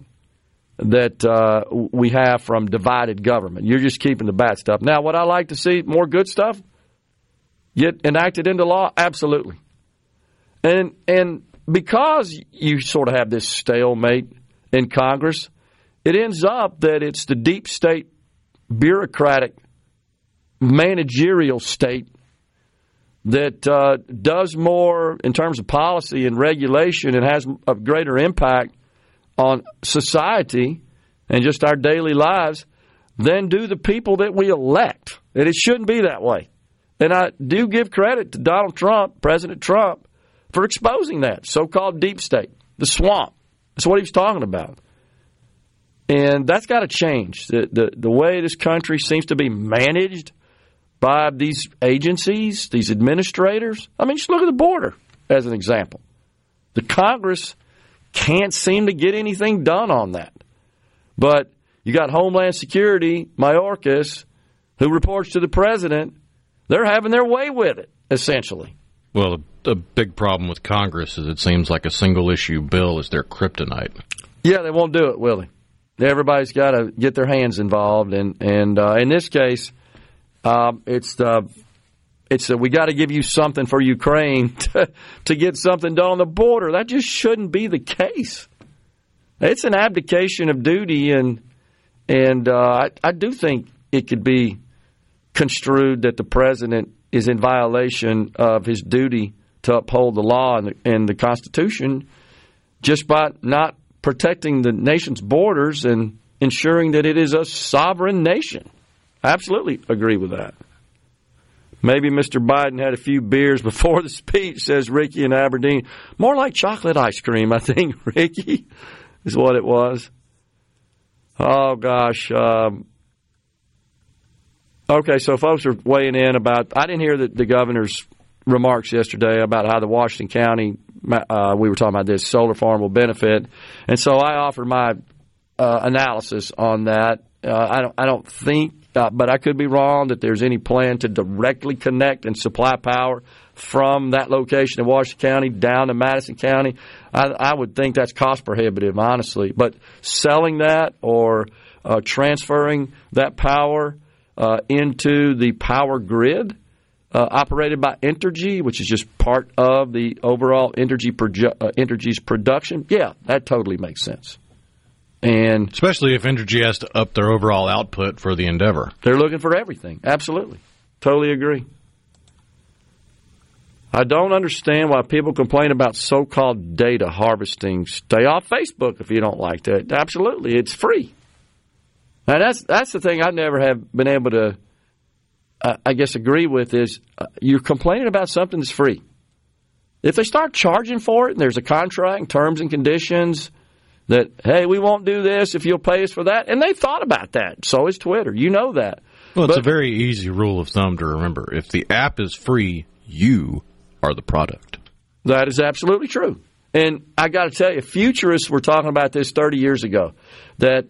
S1: that uh, we have from divided government. You're just keeping the bad stuff. Now, would I like to see more good stuff get enacted into law? Absolutely. And and because you sort of have this stalemate in Congress, it ends up that it's the deep state bureaucratic managerial state that uh, does more in terms of policy and regulation and has a greater impact on society and just our daily lives than do the people that we elect. And it shouldn't be that way. And I do give credit to Donald Trump, President Trump, for exposing that so called deep state, the swamp. That's what he was talking about. And that's got to change. The, the, the way this country seems to be managed by these agencies, these administrators. I mean, just look at the border as an example. The Congress can't seem to get anything done on that. But you got Homeland Security, Mayorkas, who reports to the president. They're having their way with it, essentially.
S2: Well, the big problem with Congress is it seems like a single issue bill is their kryptonite.
S1: Yeah, they won't do it, will they? Everybody's got to get their hands involved, and and uh, in this case, um, it's the it's the, we got to give you something for Ukraine to, to get something done on the border. That just shouldn't be the case. It's an abdication of duty, and and uh, I, I do think it could be construed that the president is in violation of his duty to uphold the law and the, and the Constitution just by not protecting the nation's borders and ensuring that it is a sovereign nation. I absolutely agree with that. Maybe Mr. Biden had a few beers before the speech, says Ricky in Aberdeen. More like chocolate ice cream, I think, Ricky, is what it was. Oh, gosh. Um, okay, so folks are weighing in about. I didn't hear the, the governor's remarks yesterday about how the Washington County uh, we were talking about this solar farm will benefit, and so I offered my uh, analysis on that. Uh, I don't I don't think, uh, but I could be wrong that there's any plan to directly connect and supply power from that location in Washington County down to Madison County. I, I would think that's cost prohibitive, honestly. But selling that or uh, transferring that power uh, into the power grid uh, operated by Entergy, which is just part of the overall Entergy uh, Entergy's production, yeah, that totally makes sense. And
S2: especially if Entergy has to up their overall output for the endeavor.
S1: They're looking for everything. Absolutely. Totally agree. I don't understand why people complain about so called data harvesting. Stay off Facebook if you don't like that. Absolutely. It's free. Now that's that's the thing I never have been able to uh, I guess agree with is uh, you're complaining about something that's free. If they start charging for it and there's a contract and terms and conditions that hey, we won't do this if you'll pay us for that, and they thought about that. So is Twitter. You know that.
S2: Well, it's but, a very easy rule of thumb to remember. If the app is free, you are the product.
S1: That is absolutely true. And I got to tell you, futurists were talking about this 30 years ago that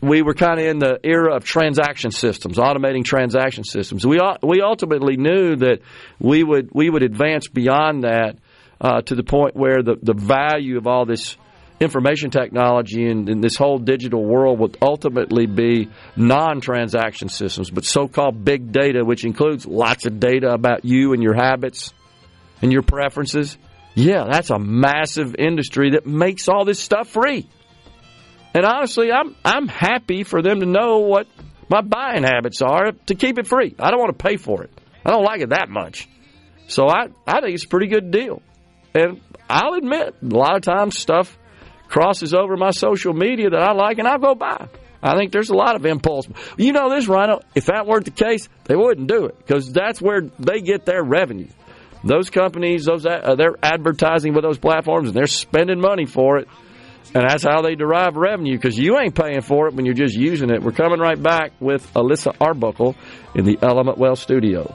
S1: we were kind of in the era of transaction systems, automating transaction systems. We we ultimately knew that we would we would advance beyond that uh, to the point where the the value of all this information technology and, and this whole digital world would ultimately be non-transaction systems, but so-called big data, which includes lots of data about you and your habits and your preferences, yeah, that's a massive industry that makes all this stuff free. And honestly, I'm I'm happy for them to know what my buying habits are to keep it free. I don't want to pay for it. I don't like it that much. So I, I think it's a pretty good deal. And I'll admit, a lot of times stuff crosses over my social media that I like and I go buy. I think there's a lot of impulse. You know this, Rhino, if that weren't the case, they wouldn't do it because that's where they get their revenue those companies, those uh, they're advertising with those platforms and they're spending money for it. And that's how they derive revenue because you ain't paying for it when you're just using it. We're coming right back with Alyssa Arbuckle in the Element Well studio.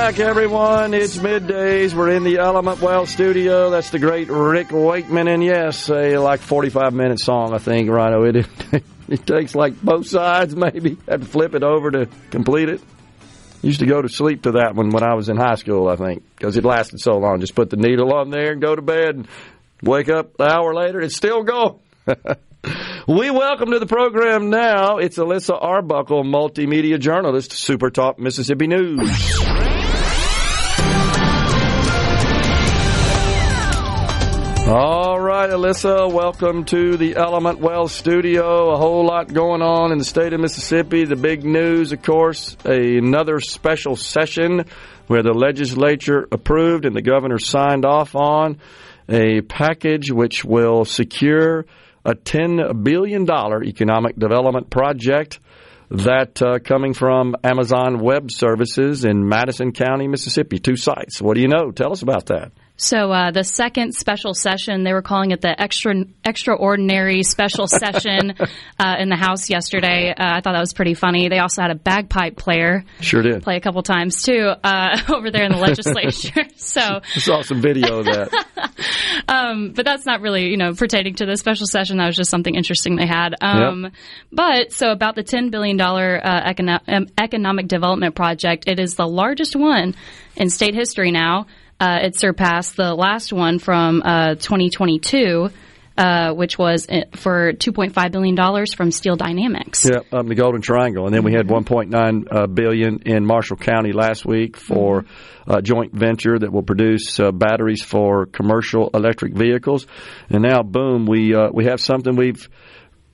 S1: Back, everyone. It's middays. We're in the Element Well studio. That's the great Rick Wakeman. And yes, a like 45 minute song, I think, Rhino. Oh, it, it takes like both sides, maybe. Have to flip it over to complete it. Used to go to sleep to that one when I was in high school, I think, because it lasted so long. Just put the needle on there and go to bed and wake up an hour later. It's still going. We welcome to the program now. It's Alyssa Arbuckle, multimedia journalist, Super Talk Mississippi News. All right, Alyssa, welcome to the Element Well studio. A whole lot going on in the state of Mississippi. The big news, of course, a, another special session where the legislature approved and the governor signed off on a package which will secure a $10 billion economic development project that uh, coming from Amazon Web Services in Madison County, Mississippi, two sites. What do you know? Tell us about that.
S8: So uh, the second special session, they were calling it the extra extraordinary special session uh, in the House yesterday. Uh, I thought that was pretty funny. They also had a bagpipe player,
S1: sure did,
S8: play a couple times too uh, over there in the legislature. so
S1: I saw some video of that.
S8: um, but that's not really you know pertaining to the special session. That was just something interesting they had. Um, yep. But so about the ten billion dollar uh, econo- um, economic development project, it is the largest one in state history now. Uh, it surpassed the last one from uh, 2022. uh, which was uh, for $2.5 billion from Steel Dynamics.
S1: Yeah, in the Golden Triangle, and then we had
S8: Mm-hmm.
S1: 1.9 uh, billion in Marshall County last week for
S8: Mm-hmm.
S1: a joint venture that will produce uh, batteries for commercial electric vehicles. And now, boom, we uh, we have something we've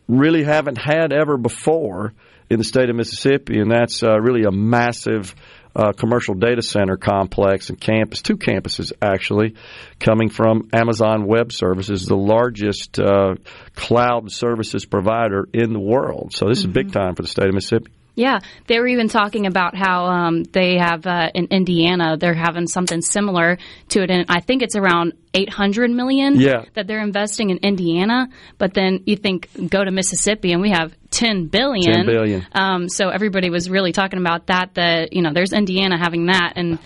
S1: really haven't had ever before in the state of Mississippi, and that's uh, really a massive uh, commercial data center complex and campus, two campuses actually, coming from Amazon Web Services, the largest uh, cloud services provider in the world. So this is big time for the state of Mississippi.
S8: Yeah, they were even talking about how um, they have uh, in Indiana they're having something similar to it, and I think it's around 800 million
S1: Yeah.
S8: that they're investing in Indiana. But then you think go to Mississippi and we have 10 billion.
S1: 10 billion.
S8: Um, so everybody was really talking about that. That you know, there's Indiana having that, and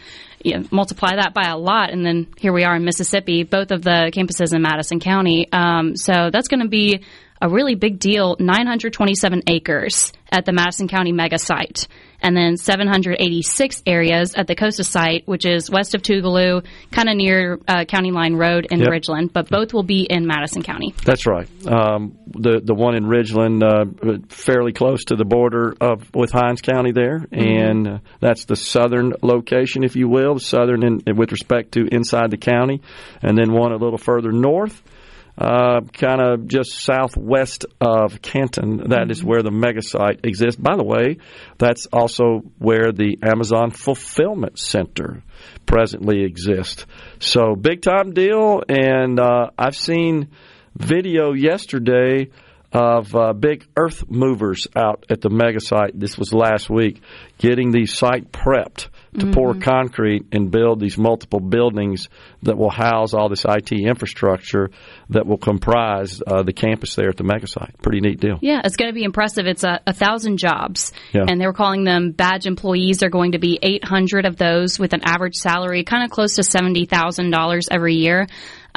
S8: you know, multiply that by a lot, and then here we are in Mississippi, both of the campuses in Madison County. Um, so that's going to be a really big deal 927 acres at the Madison County mega site, and then 786 areas at the Costa site, which is west of Tougaloo, kind of near uh, County Line Road in
S1: Yep.
S8: Ridgeland, but both will be in Madison County.
S1: That's right. Um, the the one in Ridgeland, uh, fairly close to the border of with Hinds County there, and uh, that's the southern location, if you will, southern in, with respect to inside the county, and then one a little further north. Uh, kind of just southwest of Canton. That is where the mega site exists. By the way, that's also where the Amazon Fulfillment Center presently exists. So big time deal, and uh, I've seen video yesterday of uh, big earth movers out at the mega site. This was last week, getting the site prepped to pour concrete and build these multiple buildings that will house all this IT infrastructure that will comprise uh, the campus there at the mega site. Pretty neat deal.
S8: Yeah, it's going to be impressive. It's a, a thousand jobs,
S1: Yeah.
S8: and they were calling them badge employees. They're going to be 800 of those with an average salary kind of close to seventy thousand dollars every year,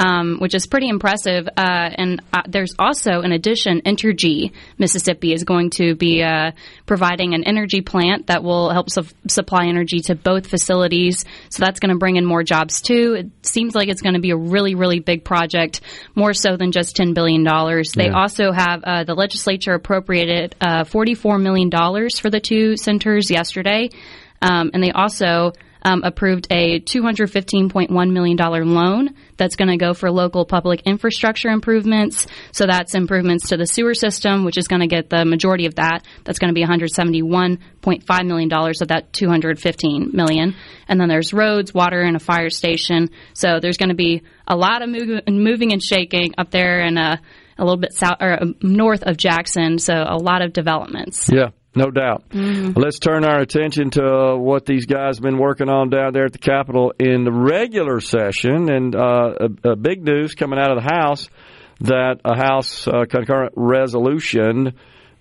S8: um, which is pretty impressive. Uh, and uh, there's also, in addition, Entergy Mississippi is going to be uh, providing an energy plant that will help su- supply energy to both facilities. So that's going to bring in more jobs too. It seems like it's going to be a really, really big project, more so than just $10 billion. They
S9: Yeah.
S8: also have uh, the legislature appropriated uh, $44 million for the two centers yesterday. Um, and they also um, approved a $215.1 million loan that's going to go for local public infrastructure improvements. So that's improvements to the sewer system, which is going to get the majority of that. That's going to be $171.5 million of that 215 million. And then there's roads, water, and a fire station. So there's going to be a lot of mov- moving and shaking up there and uh, a little bit south or uh, north of Jackson. So a lot of developments.
S1: Yeah, no doubt.
S8: Mhm.
S1: Let's turn our attention to uh, what these guys have been working on down there at the Capitol in the regular session. And uh, a, a big news coming out of the House that a House uh, concurrent resolution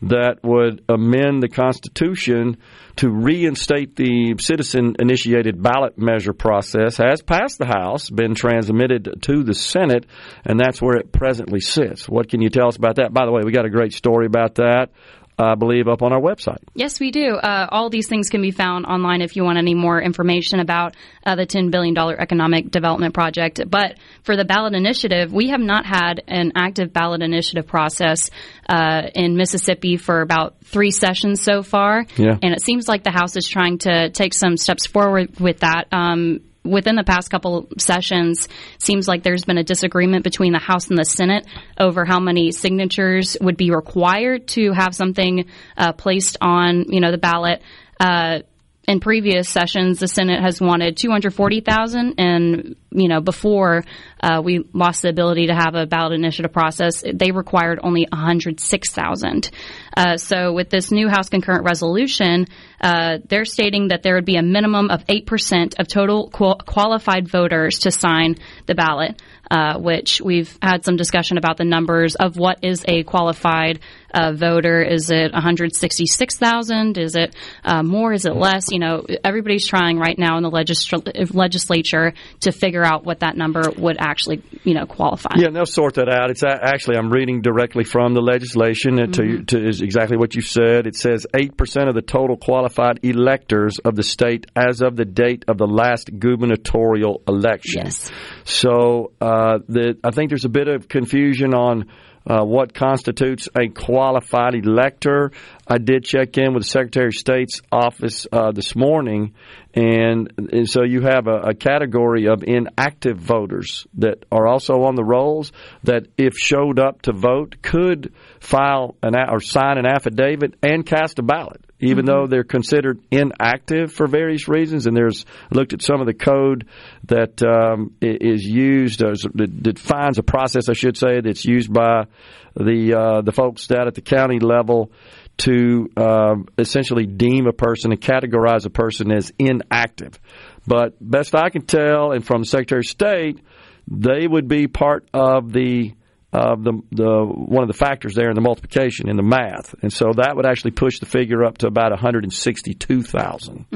S1: that would amend the Constitution to reinstate the citizen initiated ballot measure process has passed the House, been transmitted to the Senate, and that's where it presently sits. What can you tell us about that? By the way, we got a great story about that, I believe, up on our website.
S8: Yes, we do. Uh, all these things can be found online if you want any more information about uh, the $10 billion economic development project. But for the ballot initiative, we have not had an active ballot initiative process uh, in Mississippi for about three sessions so far.
S9: Yeah.
S8: And it seems like the House is trying to take some steps forward with that. Um, within the past couple sessions, seems like there's been a disagreement between the House and the Senate over how many signatures would be required to have something uh, placed on, you know, the ballot. Uh, in previous sessions, the Senate has wanted 240,000, and you know, before uh, we lost the ability to have a ballot initiative process, they required only 106,000. Uh, so, with this new House concurrent resolution, uh, they're stating that there would be a minimum of 8% of total qual- qualified voters to sign the ballot. Uh, which we've had some discussion about the numbers of what is a qualified uh, voter. Is it 166,000? Is it uh, more? Is it less? You know, everybody's trying right now in the legisl- legislature to figure out what that number would actually, you know, qualify.
S1: Yeah, and they'll sort that out. It's actually I'm reading directly from the legislation uh, to, to is exactly what you said. It says eight percent of the total qualified electors of the state as of the date of the last gubernatorial election.
S8: Yes.
S1: So uh, the, I think there's a bit of confusion on uh, what constitutes a qualified elector. I did check in with the Secretary of State's office uh, this morning, and, and so you have a, a category of inactive voters that are also on the rolls that, if showed up to vote, could file an or sign an affidavit and cast a ballot even though they're considered inactive for various reasons. And there's looked at some of the code that um, is used, uh, that defines a process, I should say, that's used by the uh, the folks down at the county level to um, essentially deem a person and categorize a person as inactive. But best I can tell, and from the Secretary of State, they would be part of the of the the one of the factors there in the multiplication in the math, and so that would actually push the figure up to about 162,000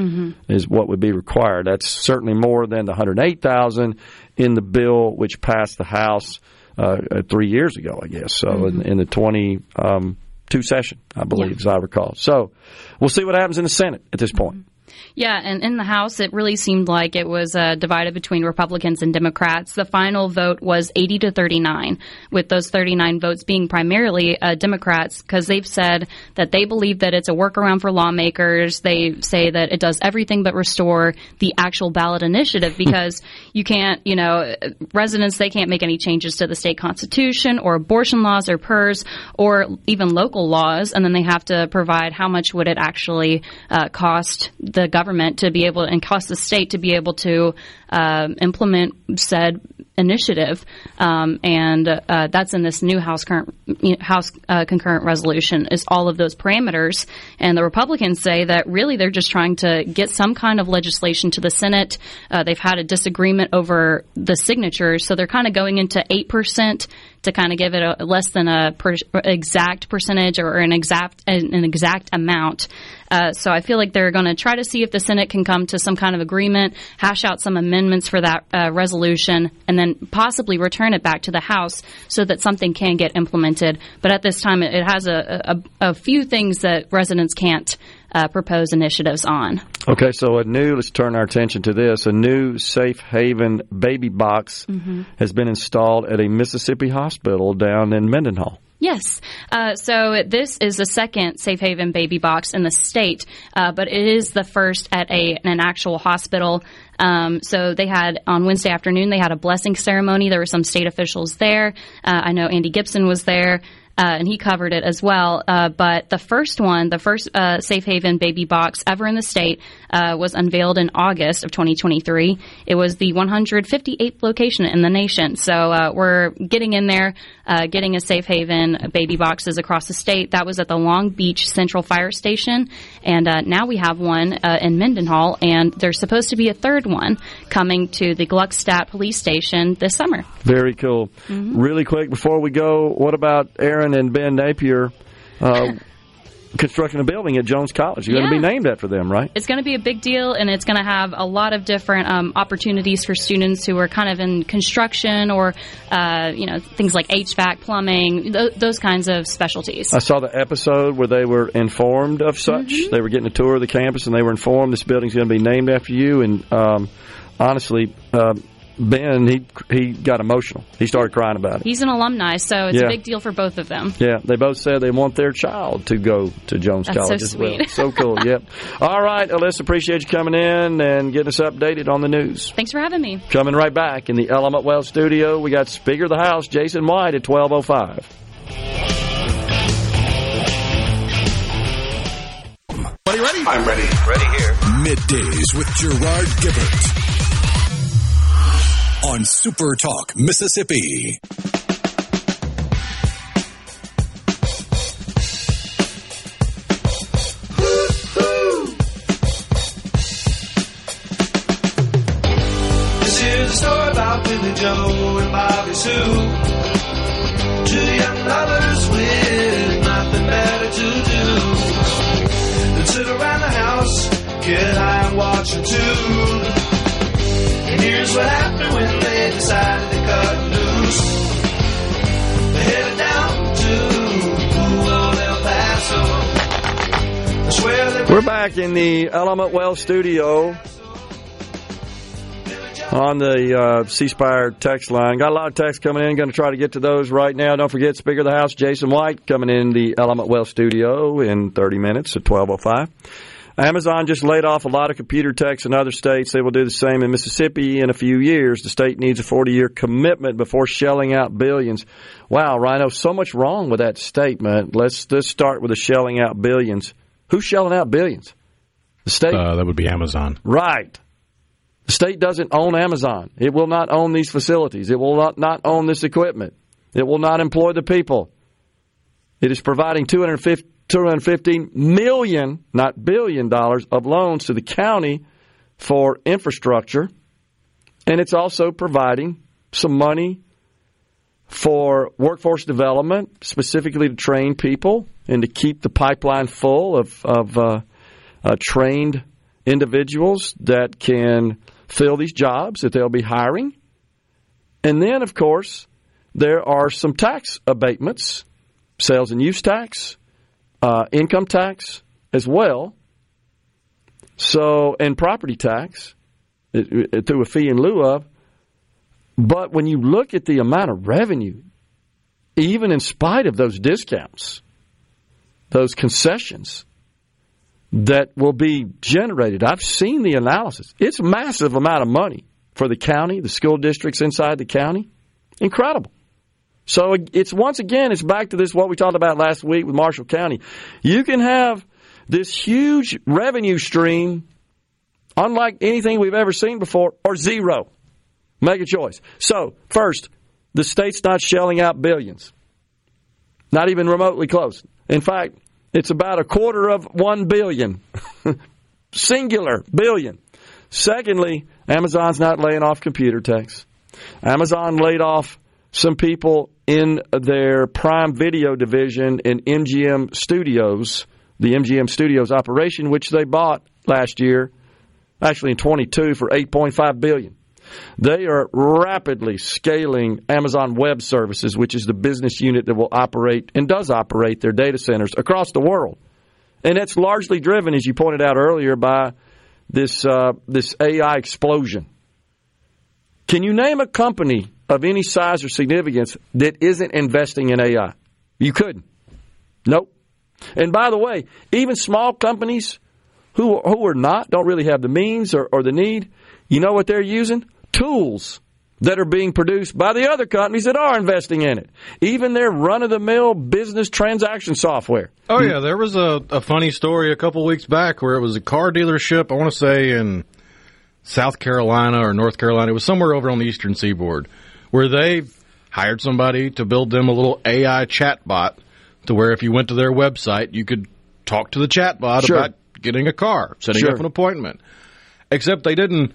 S1: is what would be required. That's certainly more than the 108,000 in the bill which passed the House uh, uh, three years ago, I guess. So in, in the 20 um, two session, I believe, as I recall. So we'll see what happens in the Senate at this point.
S8: Yeah, and in the House, it really seemed like it was uh, divided between Republicans and Democrats. The final vote was 80 to 39, with those 39 votes being primarily uh, Democrats because they've said that they believe that it's a workaround for lawmakers. They say that it does everything but restore the actual ballot initiative because you can't, you know, residents, they can't make any changes to the state constitution or abortion laws or PERS or even local laws, and then they have to provide how much would it actually uh, cost the government to be able and cost the state to be able to um, implement said initiative, um, and uh, that's in this new House current House uh, concurrent resolution. Is all of those parameters, and the Republicans say that really they're just trying to get some kind of legislation to the Senate. Uh, they've had a disagreement over the signatures, so they're kind of going into eight percent to kind of give it a less than a per, exact percentage or an exact an exact amount. Uh, so I feel like they're going to try to see if the Senate can come to some kind of agreement, hash out some amendments for that uh, resolution, and then possibly return it back to the House so that something can get implemented. But at this time, it, it has a, a, a few things that residents can't uh, propose initiatives on.
S1: Okay, so a new, let's turn our attention to this. A new safe haven baby box has been installed at a Mississippi hospital down in Mendenhall.
S8: Yes. Uh, so this is the second safe haven baby box in the state, uh, but it is the first at a an actual hospital. Um, so they had on Wednesday afternoon they had a blessing ceremony. There were some state officials there. Uh, I know Andy Gibson was there. Uh, and he covered it as well. Uh, but the first one, the first uh, safe haven baby box ever in the state, was unveiled in August of 2023. It was the 158th location in the nation. So we're getting in there, uh, getting a safe haven baby boxes across the state. That was at the Long Beach Central Fire Station, and now we have one in Mendenhall, and there's supposed to be a third one coming to the Gluckstadt Police Station this summer.
S1: Very cool. Really quick before we go, what about Erin and Ben Napier uh, constructing a building at Jones College? You're going to be named after them, right?
S8: It's going to be a big deal, and it's going to have a lot of different um, opportunities for students who are kind of in construction or, uh, you know, things like HVAC, plumbing, th- those kinds of specialties.
S1: I saw the episode where they were informed of such. They were getting a tour of the campus and they were informed this building's going to be named after you. And um, honestly, uh, Ben, he he got emotional. He started crying about it.
S8: He's an alumni, so it's
S1: Yeah.
S8: a big deal for both of them.
S1: Yeah, they both said they want their child to go to Jones
S8: That's so
S1: College as well.
S8: sweet.
S1: So cool. Yep. All right, Alyssa, appreciate you coming in and getting us updated on the news.
S8: Thanks for having me.
S1: Coming right back in the Element Wealth studio, we got Speaker of the House, Jason White at 1205.
S3: Are you ready?
S4: I'm ready. Ready here.
S3: Middays with Gerard Gibert on Super Talk, Mississippi.
S7: This is a story about Billy Joe and Bobby Sue. Two young lovers with nothing better to do than sit around the house, get high and watch a tune. Here's what happened when they decided to cut loose. They headed down to Paso.
S1: We're back in the Element Wealth studio on the uh, C Spire text line. Got a lot of texts coming in. Going to try to get to those right now. Don't forget, Speaker of the House Jason White coming in the Element Wealth studio in 30 minutes at 12:05. Amazon just laid off a lot of computer techs in other states. They will do the same in Mississippi in a few years. The state needs a 40 year commitment before shelling out billions. Wow, Rhino, so much wrong with that statement. Let's, let's start with the shelling out billions. Who's shelling out billions? The state.
S2: Uh, that would be Amazon.
S1: Right. The state doesn't own Amazon. It will not own these facilities. It will not, not own this equipment. It will not employ the people. It is providing 250, 215 million, not billion dollars of loans to the county for infrastructure. And it's also providing some money for workforce development, specifically to train people and to keep the pipeline full of, of uh, uh, trained individuals that can fill these jobs that they'll be hiring. And then, of course, there are some tax abatements, sales and use tax, uh, income tax as well. So, and property tax it, it, through a fee in lieu of. But when you look at the amount of revenue, even in spite of those discounts, those concessions that will be generated, I've seen the analysis. It's a massive amount of money for the county, the school districts inside the county. Incredible. So it's once again, it's back to this what we talked about last week with Marshall County. You can have this huge revenue stream, unlike anything we've ever seen before, or zero. Make a choice. So, first, the state's not shelling out billions, not even remotely close. In fact, it's about a quarter of one billion, singular billion. Secondly, Amazon's not laying off computer techs. Amazon laid off some people in their Prime Video division in MGM Studios, the MGM Studios operation, which they bought last year, actually in 22 for 8.5 billion. They are rapidly scaling Amazon Web Services, which is the business unit that will operate and does operate their data centers across the world. And that's largely driven, as you pointed out earlier, by this uh, this AI explosion. Can you name a company of any size or significance that isn't investing in AI? You couldn't. Nope. And by the way, even small companies who who are not don't really have the means or, or the need, you know what they're using? Tools that are being produced by the other companies that are investing in it. Even their run of the mill business transaction software.
S2: Oh yeah, there was a, a funny story a couple weeks back where it was a car dealership, I want to say in South Carolina or North Carolina. It was somewhere over on the eastern seaboard where they hired somebody to build them a little AI chatbot to where if you went to their website, you could talk to the chatbot
S1: Sure.
S2: about getting a car, setting
S1: Sure.
S2: up an appointment. Except they didn't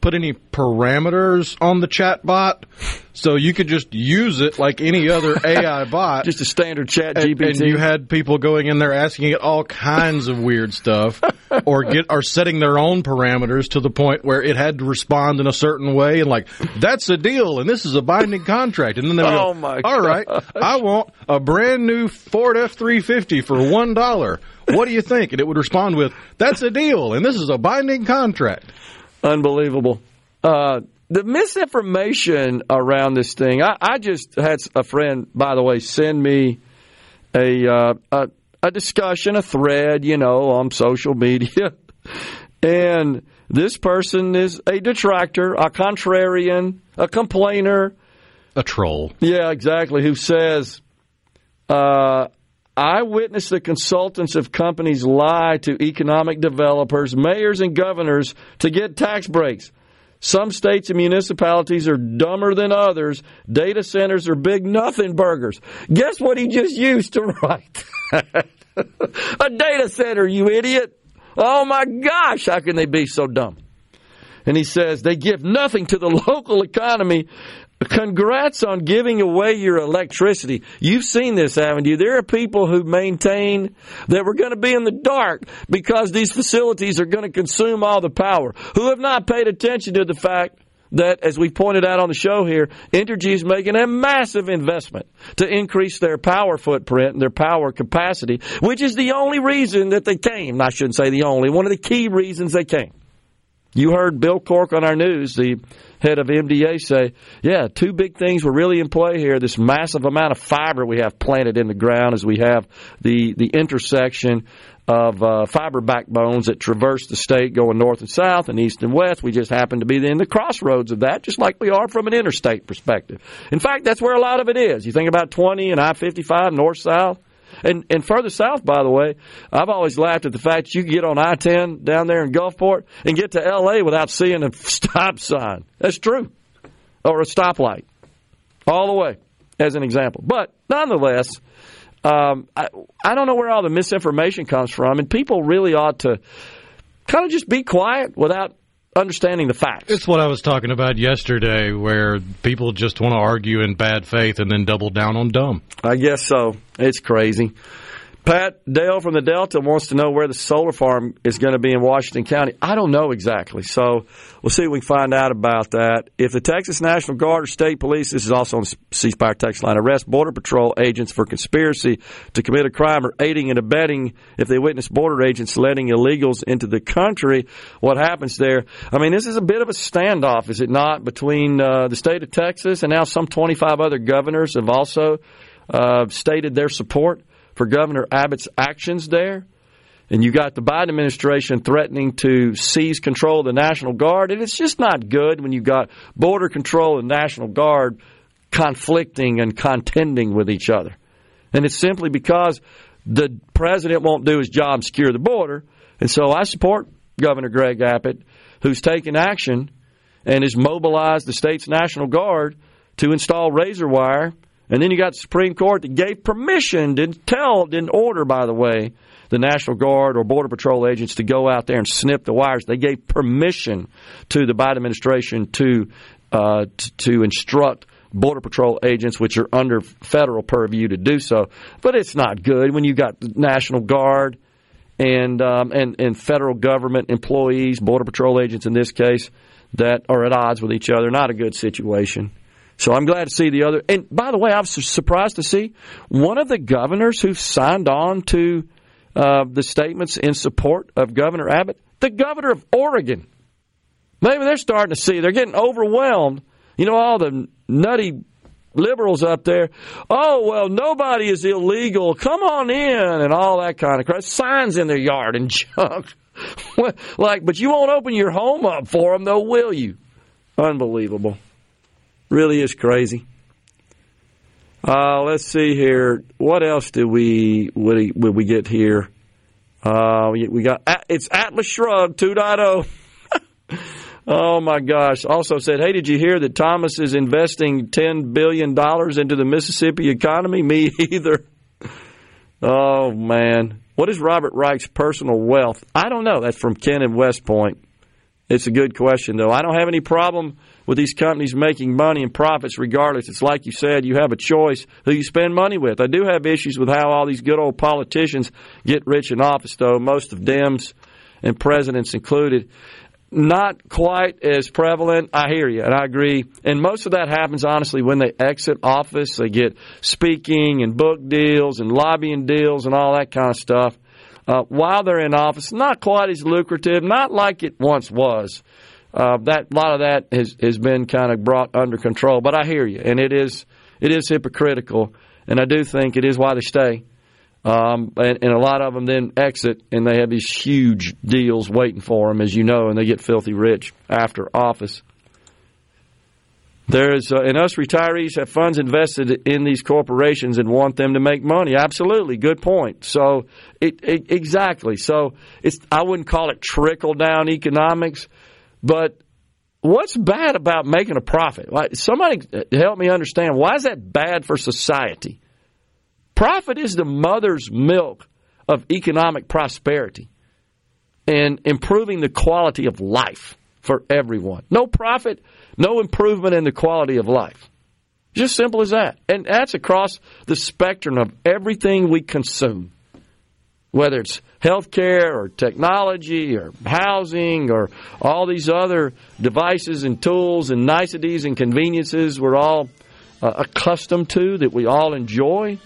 S2: put any parameters on the chat bot, so you could just use it like any other AI bot.
S1: Just a standard chat
S2: And,
S1: GPT.
S2: and you had people going in there asking it all kinds of weird stuff, or get or setting their own parameters to the point where it had to respond in a certain way, and like that's a deal, and this is a binding contract, and then they
S1: Oh,
S2: go,
S1: my
S2: all right, I want a brand new Ford F three fifty for one dollar. What do you think? And it would respond with, "That's a deal, and this is a binding contract."
S1: Unbelievable. Uh, the misinformation around this thing. I, I just had a friend, by the way, send me a, uh, a a discussion, a thread, you know, on social media, and this person is a detractor, a contrarian, a complainer.
S2: A troll.
S1: Yeah, exactly. Who says, uh, I witnessed the consultants of companies lie to economic developers, mayors, and governors to get tax breaks. Some states and municipalities are dumber than others. Data centers are big nothing burgers. Guess what he just used to write? A data center, you idiot. Oh my gosh, how can they be so dumb? And he says they give nothing to the local economy. Congrats on giving away your electricity. You've seen this, haven't you? There are people who maintain that we're going to be in the dark because these facilities are going to consume all the power, who have not paid attention to the fact that, as we pointed out on the show here, Entergy is making a massive investment to increase their power footprint and their power capacity, which is the only reason that they came. I shouldn't say the only, one of the key reasons they came. You heard Bill Cork on our news, the head of MDA, say, yeah, two big things were really in play here. This massive amount of fiber we have planted in the ground as we have the, the intersection of uh, fiber backbones that traverse the state going north and south and east and west. We just happen to be in the crossroads of that, just like we are from an interstate perspective. In fact, that's where a lot of it is. You think about 20 and I 55 north south. And and further south, by the way, I've always laughed at the fact you can get on I ten down there in Gulfport and get to L.A. without seeing a stop sign. That's true, or a stoplight, all the way, as an example. But nonetheless, um, I I don't know where all the misinformation comes from, and people really ought to kind of just be quiet without understanding the facts.
S2: It's what I was talking about yesterday, where people just want to argue in bad faith and then double down on dumb.
S1: I guess so. It's crazy. Pat Dale from the Delta wants to know where the solar farm is going to be in Washington County. I don't know exactly, so we'll see if we can find out about that. If the Texas National Guard or state police, this is also on the C Spire text line, arrest Border Patrol agents for conspiracy to commit a crime or aiding and abetting if they witness border agents letting illegals into the country, what happens there? I mean, this is a bit of a standoff, is it not, between uh, the state of Texas and now some 25 other governors have also uh, stated their support for Governor Abbott's actions there. And you got the Biden administration threatening to seize control of the National Guard. And it's just not good when you got Border Control and National Guard conflicting and contending with each other. And it's simply because the president won't do his job secure the border. And so I support Governor Greg Abbott, who's taken action and has mobilized the state's National Guard to install razor wire and then you got the Supreme Court that gave permission, didn't tell, didn't order, by the way, the National Guard or Border Patrol agents to go out there and snip the wires. They gave permission to the Biden administration to uh, t- to instruct Border Patrol agents, which are under federal purview, to do so. But it's not good when you got the National Guard and um, and and federal government employees, Border Patrol agents in this case, that are at odds with each other. Not a good situation. So I'm glad to see the other. And by the way, I was surprised to see one of the governors who signed on to uh, the statements in support of Governor Abbott, the governor of Oregon. Maybe they're starting to see, they're getting overwhelmed. You know, all the nutty liberals up there. Oh, well, nobody is illegal. Come on in and all that kind of crap. Signs in their yard and junk. like, but you won't open your home up for them, though, will you? Unbelievable. Really is crazy. Uh, let's see here. What else did we would we, get here? Uh, we, we got it's Atlas Shrugged 2.0. oh my gosh! Also said, hey, did you hear that Thomas is investing ten billion dollars into the Mississippi economy? Me either. Oh man, what is Robert Reich's personal wealth? I don't know. That's from Ken in West Point. It's a good question though. I don't have any problem with these companies making money and profits regardless. It's like you said, you have a choice who you spend money with. I do have issues with how all these good old politicians get rich in office, though, most of Dems and presidents included. Not quite as prevalent. I hear you, and I agree. And most of that happens, honestly, when they exit office. They get speaking and book deals and lobbying deals and all that kind of stuff. Uh, while they're in office, not quite as lucrative, not like it once was uh, that a lot of that has has been kind of brought under control. But I hear you, and it is it is hypocritical, and I do think it is why they stay. Um, and, and, a lot of them then exit, and they have these huge deals waiting for them, as you know, and they get filthy rich after office. There's uh, and us retirees have funds invested in these corporations and want them to make money. Absolutely, good point. So, it, it, exactly. So, it's I wouldn't call it trickle down economics but what's bad about making a profit? Like somebody help me understand why is that bad for society? Profit is the mother's milk of economic prosperity and improving the quality of life for everyone. No profit, no improvement in the quality of life. Just simple as that. And that's across the spectrum of everything we consume. Whether it's healthcare or technology or housing or all these other devices and tools and niceties and conveniences we're all uh, accustomed to that we all enjoy.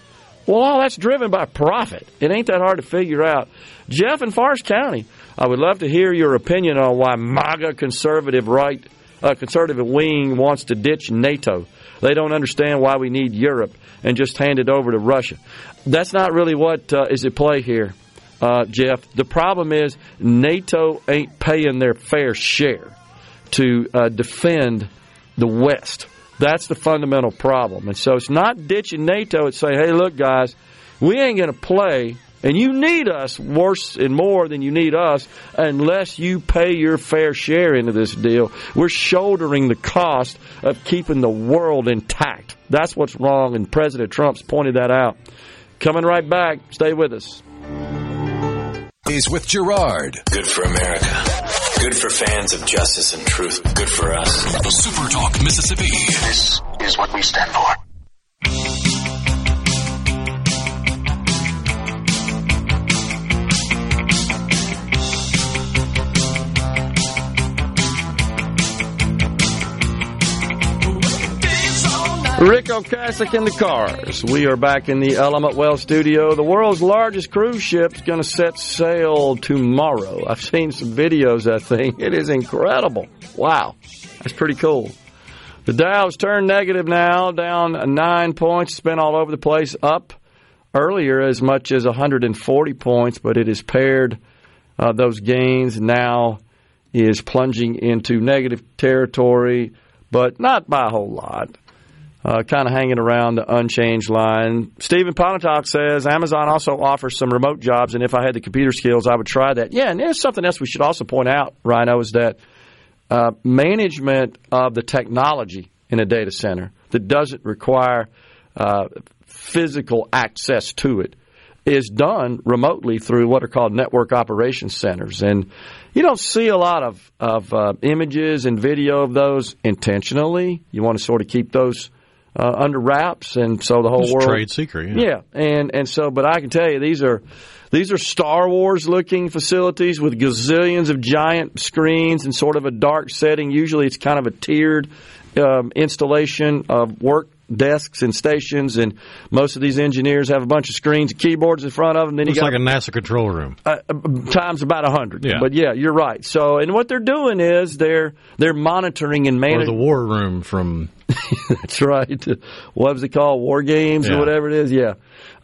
S1: Well, all that's driven by profit. It ain't that hard to figure out. Jeff in Forrest County, I would love to hear your opinion on why MAGA conservative right, uh, conservative wing wants to ditch NATO. They don't understand why we need Europe and just hand it over to Russia. That's not really what uh, is at play here, uh, Jeff. The problem is NATO ain't paying their fair share to uh, defend the West. That's the fundamental problem. And so it's not ditching NATO. It's saying, hey, look, guys, we ain't going to play, and you need us worse and more than you need us unless you pay your fair share into this deal. We're shouldering the cost of keeping the world intact. That's what's wrong, and President Trump's pointed that out. Coming right back. Stay with us.
S3: Is with Gerard.
S9: Good for America. Good for fans of justice and truth. Good for us.
S3: Super Talk Mississippi.
S9: This is what we stand for.
S1: Ric Ocasek in the cars. We are back in the Element Wealth studio. The world's largest cruise ship is going to set sail tomorrow. I've seen some videos of that thing. It is incredible. Wow. That's pretty cool. The Dow's turned negative now, down nine points. It's been all over the place. Up earlier as much as 140 points, but it has paired uh, those gains. Now is plunging into negative territory, but not by a whole lot uh, kind of hanging around the unchanged line. Stephen Pontotoc says Amazon also offers some remote jobs, and if I had the computer skills, I would try that. Yeah, and there's something else we should also point out, Rhino, is that uh, management of the technology in a data center that doesn't require uh, physical access to it is done remotely through what are called network operations centers. And you don't see a lot of, of uh, images and video of those intentionally. You want to sort of keep those uh, under wraps, and so the whole
S2: It's a
S1: world
S2: trade secret, yeah.
S1: yeah, and and so, but I can tell you these are these are Star Wars looking facilities with gazillions of giant screens and sort of a dark setting. Usually, it's kind of a tiered um, installation of work desks and stations, and most of these engineers have a bunch of screens and keyboards in front of them. Then
S2: Looks
S1: you got
S2: like a NASA control room.
S1: uh, uh, times about a hundred.
S2: Yeah.
S1: But yeah, you're right. So, and what they're doing is they're they're monitoring and
S2: Or
S1: managing.
S2: the war room from
S1: That's right. What was it called? War games or whatever it is. Yeah.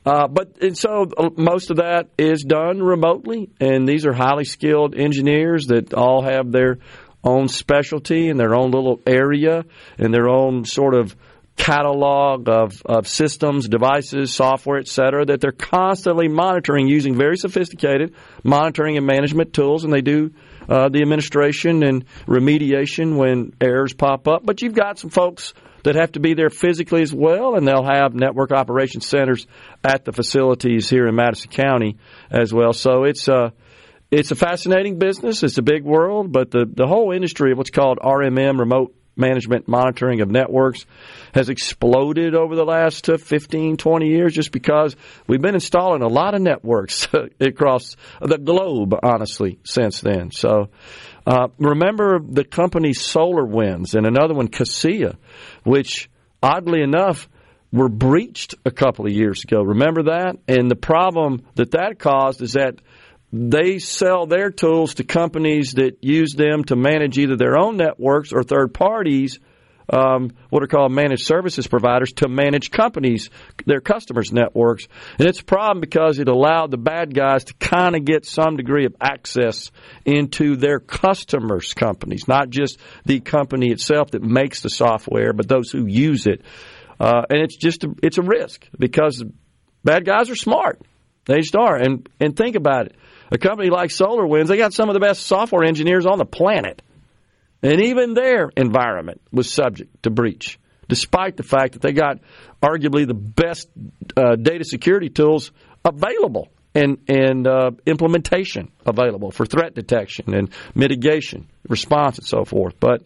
S1: Uh, but and so uh, most of that is done remotely, and these are highly skilled engineers that all have their own specialty and their own little area and their own sort of catalog of, of systems, devices, software, et cetera, that they're constantly monitoring using very sophisticated monitoring and management tools, and they do uh, the administration and remediation when errors pop up. But you've got some folks that have to be there physically as well, and they'll have network operations centers at the facilities here in Madison County as well. So it's a it's a fascinating business. It's a big world, but the the whole industry of what's called RMM, remote management monitoring of networks, has exploded over the last uh, 15, 20 years just because we've been installing a lot of networks across the globe, honestly, since then. So uh, remember the company SolarWinds and another one, Kaseya, which oddly enough were breached a couple of years ago. Remember that? And the problem that that caused is that they sell their tools to companies that use them to manage either their own networks or third parties, um, what are called managed services providers, to manage companies, their customers' networks. And it's a problem because it allowed the bad guys to kind of get some degree of access into their customers' companies, not just the company itself that makes the software, but those who use it. Uh, and it's just a, it's a risk because bad guys are smart. They just are. And and think about it. A company like SolarWinds, they got some of the best software engineers on the planet. And even their environment was subject to breach, despite the fact that they got arguably the best uh, data security tools available and, and uh, implementation available for threat detection and mitigation, response, and so forth. But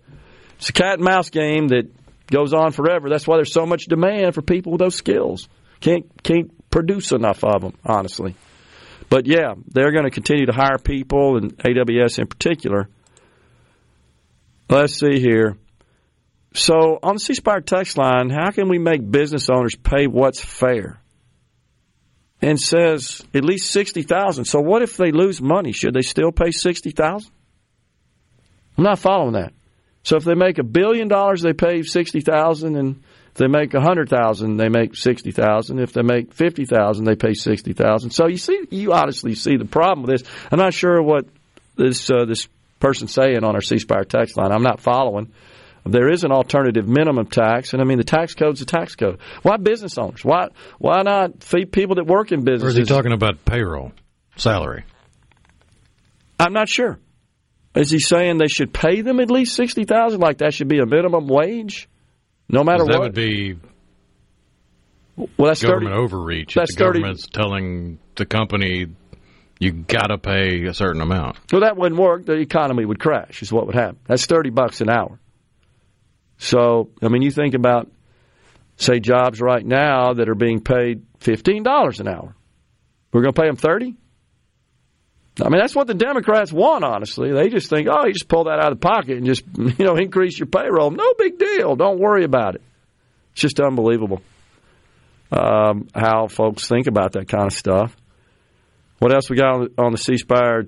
S1: it's a cat and mouse game that goes on forever. That's why there's so much demand for people with those skills. Can't can't produce enough of them, honestly. But yeah, they're going to continue to hire people, and AWS in particular. Let's see here. So on the C Spire text line, how can we make business owners pay what's fair? And says at least sixty thousand. So what if they lose money? Should they still pay sixty thousand? I'm not following that. So if they make a billion dollars, they pay sixty thousand, and if they make a hundred thousand, they make sixty thousand. If they make fifty thousand, they pay sixty thousand. So you see, you honestly see the problem with this. I'm not sure what this uh, this person saying on our C Spire text line. I'm not following. There is an alternative minimum tax, and I mean the tax code's a tax code. Why business owners? Why why not feed people that work in
S2: Or is he talking about payroll, salary?
S1: I'm not sure. Is he saying they should pay them at least sixty thousand? Like that should be a minimum wage, no matter
S2: that
S1: what.
S2: That would be
S1: well, that's
S2: government
S1: 30
S2: overreach.
S1: that's
S2: if the
S1: 30
S2: government's telling the company you got to pay a certain amount.
S1: Well, that wouldn't work. The economy would crash. Is what would happen. That's thirty bucks an hour. So, I mean, you think about, say, jobs right now that are being paid fifteen dollars an hour. We're going to pay them thirty. I mean, that's what the Democrats want. Honestly, they just think, oh, you just pull that out of the pocket and just you know increase your payroll. No big deal. Don't worry about it. It's just unbelievable um, how folks think about that kind of stuff. What else we got on the, C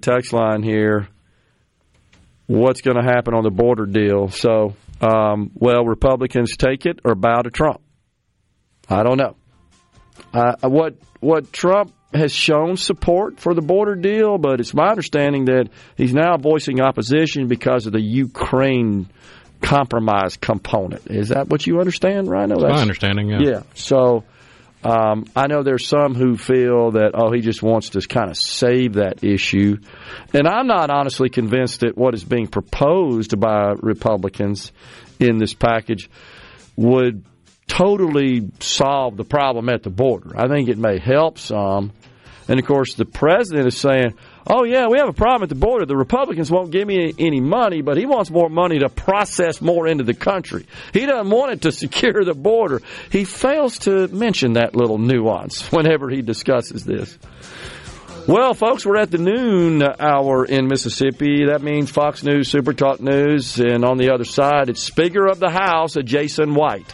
S1: text line here? What's going to happen on the border deal? So, um, well, Republicans take it or bow to Trump. I don't know. Uh, what what Trump has shown support for the border deal, but it's my understanding that he's now voicing opposition because of the Ukraine compromise component. Is that what you understand, Rhino?
S2: That's my understanding. Yeah.
S1: Yeah. So um, I know there's some who feel that oh he just wants to kind of save that issue, and I'm not honestly convinced that what is being proposed by Republicans in this package would totally solve the problem at the border. I think it may help some, and of course the president is saying. Oh yeah, we have a problem at the border. The Republicans won't give me any money, but he wants more money to process more into the country. He doesn't want it to secure the border. He fails to mention that little nuance whenever he discusses this. Well, folks, we're at the noon hour in Mississippi. That means Fox News, Super Talk News, and on the other side, it's Speaker of the House, Jason White.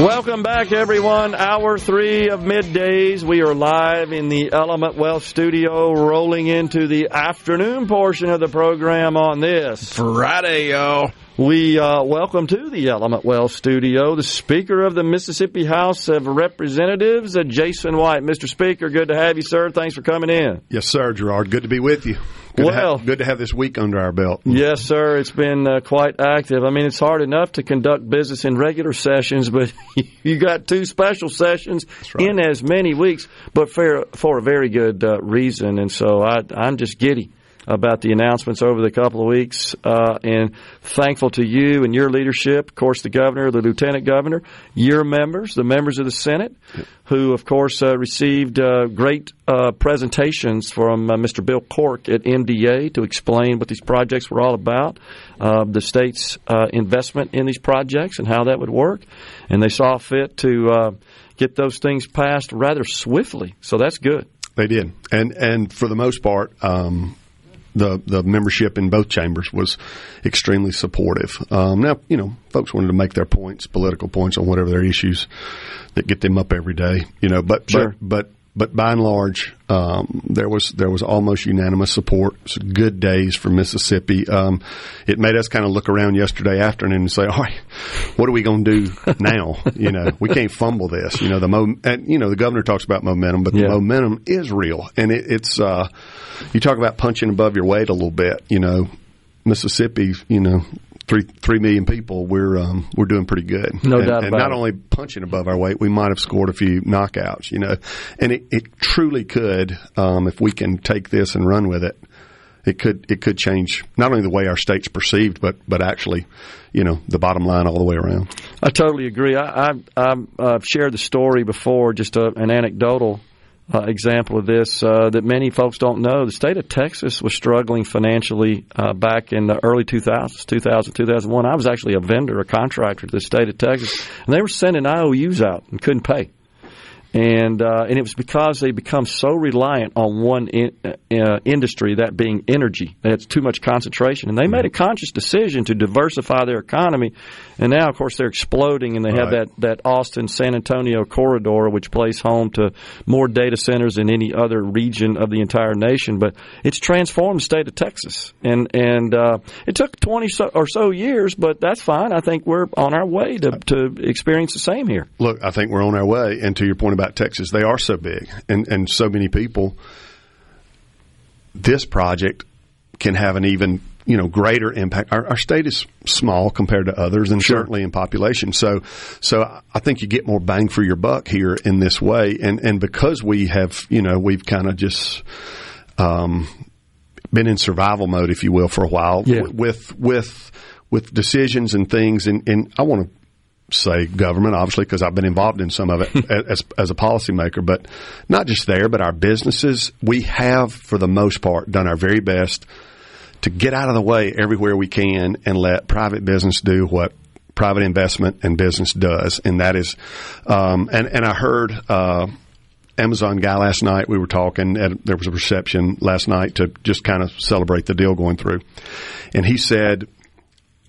S1: Welcome back, everyone. Hour three of middays. We are live in the Element Wealth studio, rolling into the afternoon portion of the program on this
S2: Friday, yo.
S1: We uh, welcome to the Element Wealth studio the Speaker of the Mississippi House of Representatives, uh, Jason White. Mr. Speaker, good to have you, sir. Thanks for coming in.
S10: Yes, sir, Gerard. Good to be with you. Good
S1: Well-
S10: to have, good to have this week under our belt.
S1: Yes, sir. It's been uh, quite active. I mean, it's hard enough to conduct business in regular sessions, but you got two special sessions
S10: right.
S1: in as many weeks, but for for a very good uh, reason. And so I, I'm just giddy about the announcements over the couple of weeks, uh, and thankful to you and your leadership. Of course, the governor, the lieutenant governor, your members, the members of the Senate, who of course uh, received uh, great uh, presentations from uh, Mr. Bill Cork at MDA to explain what these projects were all about, uh, the state's investment in these projects and how that would work, and they saw fit to get those things passed rather swiftly. So that's good.
S10: They did, and and for the most part, um, the the membership in both chambers was extremely supportive. Um, now, you know, folks wanted to make their points, political points on whatever their issues that get them up every day. You know, but
S1: Sure.
S10: but but but by and large, um, there was there was almost unanimous support. Good days for Mississippi. Um, it made us kind of look around yesterday afternoon and say, "All right, what are we going to do now? you know, we can't fumble this. You know, the mo- and you know the governor talks about momentum, but
S1: Yeah.
S10: the momentum is real, and it, it's uh, you talk about punching above your weight a little bit. You know, Mississippi, you know, three three million people, we're um, we're doing pretty good.
S1: No
S10: and,
S1: doubt
S10: and not
S1: it.
S10: only punching above our weight, we might have scored a few knockouts, you know. And it, it truly could, um, if we can take this and run with it, it could it could change not only the way our state's perceived, but but actually, you know, the bottom line all the way around.
S1: I totally agree. I, I, I've uh, shared the story before, just a, an anecdotal uh, example of this uh, that many folks don't know. The state of Texas was struggling financially uh, back in the early 2000s, 2000, 2001. I was actually a vendor, a contractor to the state of Texas, and they were sending IOUs out and couldn't pay. And uh, and it was because they become so reliant on one in, uh, industry, that being energy. Had too much concentration, and they made a conscious decision to diversify their economy. And now, of course, they're exploding, and they have that that Austin San Antonio corridor, which plays home to more data centers than any other region of the entire nation. But it's transformed the state of Texas, and and uh, it took twenty so, or so years, but that's fine. I think we're on our way to to experience the same here.
S10: Look, I think we're on our way. And to your point about Texas, they are so big and, and so many people. This project can have an even you know greater impact. Our, our state is small compared to others, and certainly in population. So, so I think you get more bang for your buck here in this way. And and because we have you know we've kind of just. Um, been in survival mode, if you will, for a while
S1: Yeah.
S10: with with with decisions and things. And, and I want to say government, obviously, because I've been involved in some of it as as a policymaker. But not just there, but our businesses. We have, for the most part, done our very best to get out of the way everywhere we can and let private business do what private investment and business does, and that is. Um, and and I heard. Uh, Amazon guy last night. We were talking. At, there was a reception last night to just kind of celebrate the deal going through, and he said,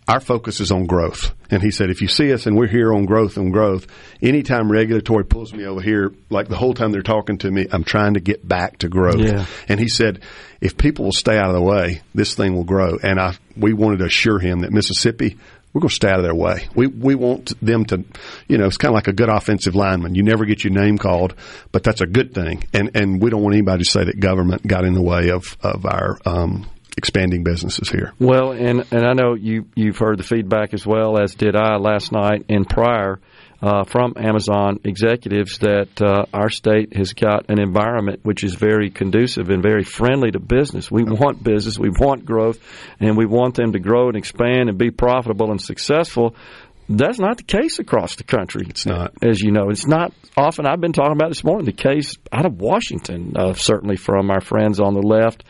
S10: "Our focus is on growth." And he said, "If you see us and we're here on growth and growth, anytime regulatory pulls me over here, like the whole time they're talking to me, I'm trying to get back to growth."
S1: Yeah.
S10: And he said, "If people will stay out of the way, this thing will grow." And I, we wanted to assure him that Mississippi we're going to stay out of their way. We we want them to, you know, it's kind of like a good offensive lineman. You never get your name called, but that's a good thing. And and we don't want anybody to say that government got in the way of of our um, expanding businesses here.
S1: Well, and and I know you you've heard the feedback as well as did I last night and prior uh, from Amazon executives that uh, our state has got an environment which is very conducive and very friendly to business. We want business, we want growth, and we want them to grow and expand and be profitable and successful. That's not the case across the country. It's
S10: not,
S1: as you know. It's not often. I've been talking about this morning. The case out of Washington, uh, certainly from our friends on the left.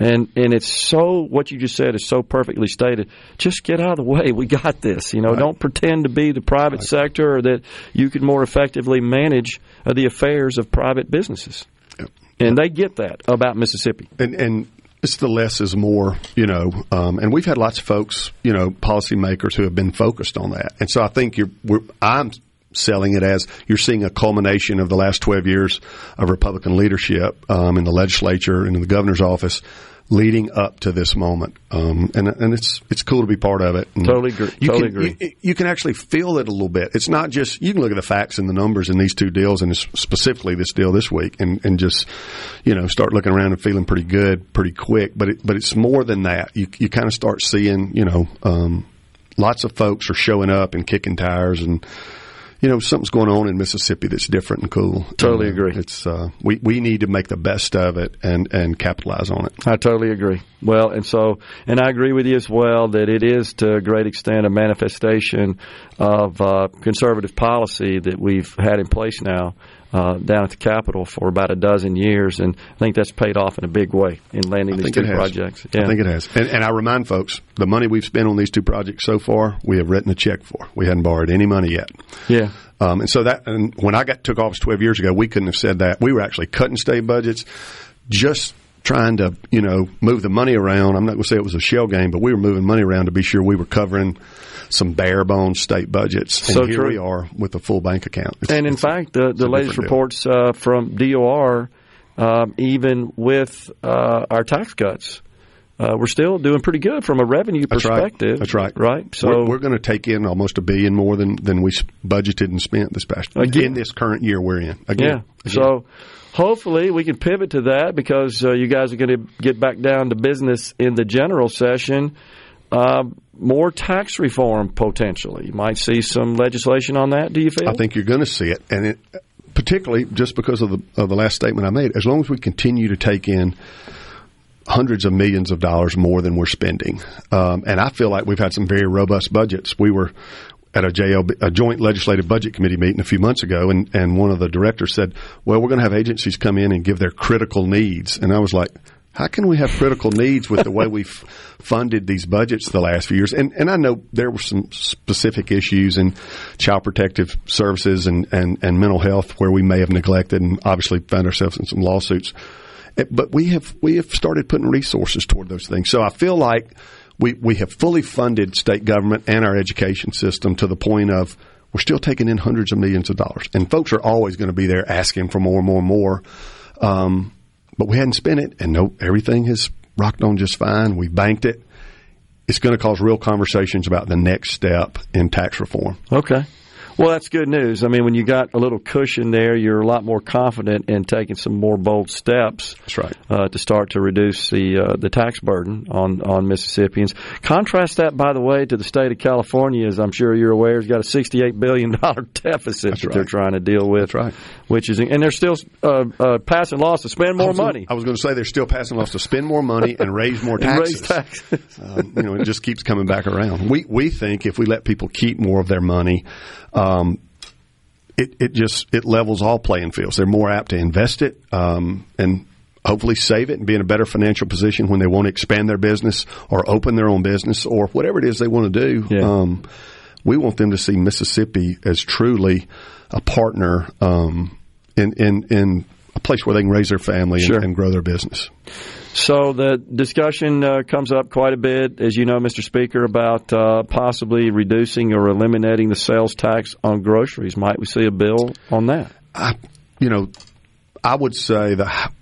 S1: And and it's so what you just said is so perfectly stated. Just get out of the way. We got this. You know, don't pretend to be the private sector or that you can more effectively manage uh, the affairs of private businesses. And they get that about Mississippi.
S10: And and it's the less is more, you know. Um, and we've had lots of folks, you know, policymakers who have been focused on that. And so I think you're. We're, I'm selling it as you're seeing a culmination of the last 12 years of Republican leadership um, in the legislature and in the governor's office. Leading up to this moment, um, and and it's it's cool to be part of it. And
S1: Totally agree.
S10: You
S1: Totally
S10: can,
S1: agree.
S10: You, you can actually feel it a little bit. It's not just you can look at the facts and the numbers in these two deals, and specifically this deal this week, and, and just you know start looking around and feeling pretty good, pretty quick. But it, but it's more than that. You you kind of start seeing you know um, lots of folks are showing up and kicking tires and. You know something's going on in Mississippi that's different and cool.
S1: Totally
S10: And, uh,
S1: agree.
S10: It's uh, we we need to make the best of it and and capitalize on it.
S1: I totally agree. Well, and so, and I agree with you as well that it is to a great extent a manifestation of uh, conservative policy that we've had in place now uh, down at the Capitol for about a dozen years, and I think that's paid off in a big way in landing these two projects.
S10: I think it has. And, and I remind folks, the money we've spent on these two projects so far, we have written a check for. We hadn't borrowed any money yet.
S1: Yeah.
S10: Um, and so that, and when I got took office 12 years ago, we couldn't have said that. We were actually cutting state budgets, just trying to, you know, move the money around. I'm not going to say it was a shell game, but we were moving money around to be sure we were covering some bare bones state budgets. And
S1: So
S10: here
S1: true.
S10: we are with a full bank account. It's-
S1: and in fact, the, the latest reports uh, from DOR, um, even with uh, our tax cuts, uh, we're still doing pretty good from a revenue
S10: That's right.
S1: perspective.
S10: That's right.
S1: Right. So
S10: we're, we're going to take in almost a billion more than than we budgeted and spent this past
S1: Again.
S10: in this current year we're in. Again,
S1: Yeah. So hopefully we can pivot to that because uh, you guys are going to get back down to business in the general session. Uh, more tax reform potentially. You might see some legislation on that. Do you feel?
S10: I think you're going to see it, and it, particularly just because of the of the last statement I made. As long as we continue to take in hundreds of millions of dollars more than we're spending, um, and I feel like we've had some very robust budgets. We were at a JLB, a joint legislative budget committee meeting a few months ago, and, and one of the directors said, "Well, we're going to have agencies come in and give their critical needs," and I was like, "How can we have critical needs with the way we've funded these budgets the last few years?" And and I know there were some specific issues in child protective services and and, and mental health where we may have neglected, and obviously found ourselves in some lawsuits. Eh, But we have we have started putting resources toward those things. So I feel like we, we have fully funded state government and our education system to the point of we're still taking in hundreds of millions of dollars. And folks are always going to be there asking for more and more and more. Um, but we hadn't spent it, and no, everything has rocked on just fine. We banked it. It's going to cause real conversations about the next step in tax reform.
S1: Okay. Well, that's good news. I mean, when you got a little cushion there, you're a lot more confident in taking some more bold steps.
S10: That's right.
S1: Uh, to start to reduce the uh, the tax burden on on Mississippians. Contrast that, by the way, to the state of California, as I'm sure you're aware, has got a 68 billion dollar deficit
S10: That's
S1: that
S10: right.
S1: they're trying to deal with.
S10: That's right.
S1: Which is, and they're still uh, uh, passing laws to spend
S10: I
S1: more
S10: gonna-
S1: money.
S10: I was going to say they're still passing laws to spend more money and raise more
S1: And raise
S10: taxes.
S1: taxes.
S10: um, you know, it just keeps coming back around. We we think if we let people keep more of their money, um, it it just it levels all playing fields. They're more apt to invest it um, and hopefully save it and be in a better financial position when they want to expand their business or open their own business or whatever it is they want to do.
S1: Yeah.
S10: Um, we want them to see Mississippi as truly a partner um, in in in a place where they can raise their family
S1: Sure.
S10: and, and grow their business.
S1: So the discussion uh, comes up quite a bit, as you know, Mr. Speaker, about uh, possibly reducing or eliminating the sales tax on groceries. Might we see a bill on that?
S10: I, you know, I would say that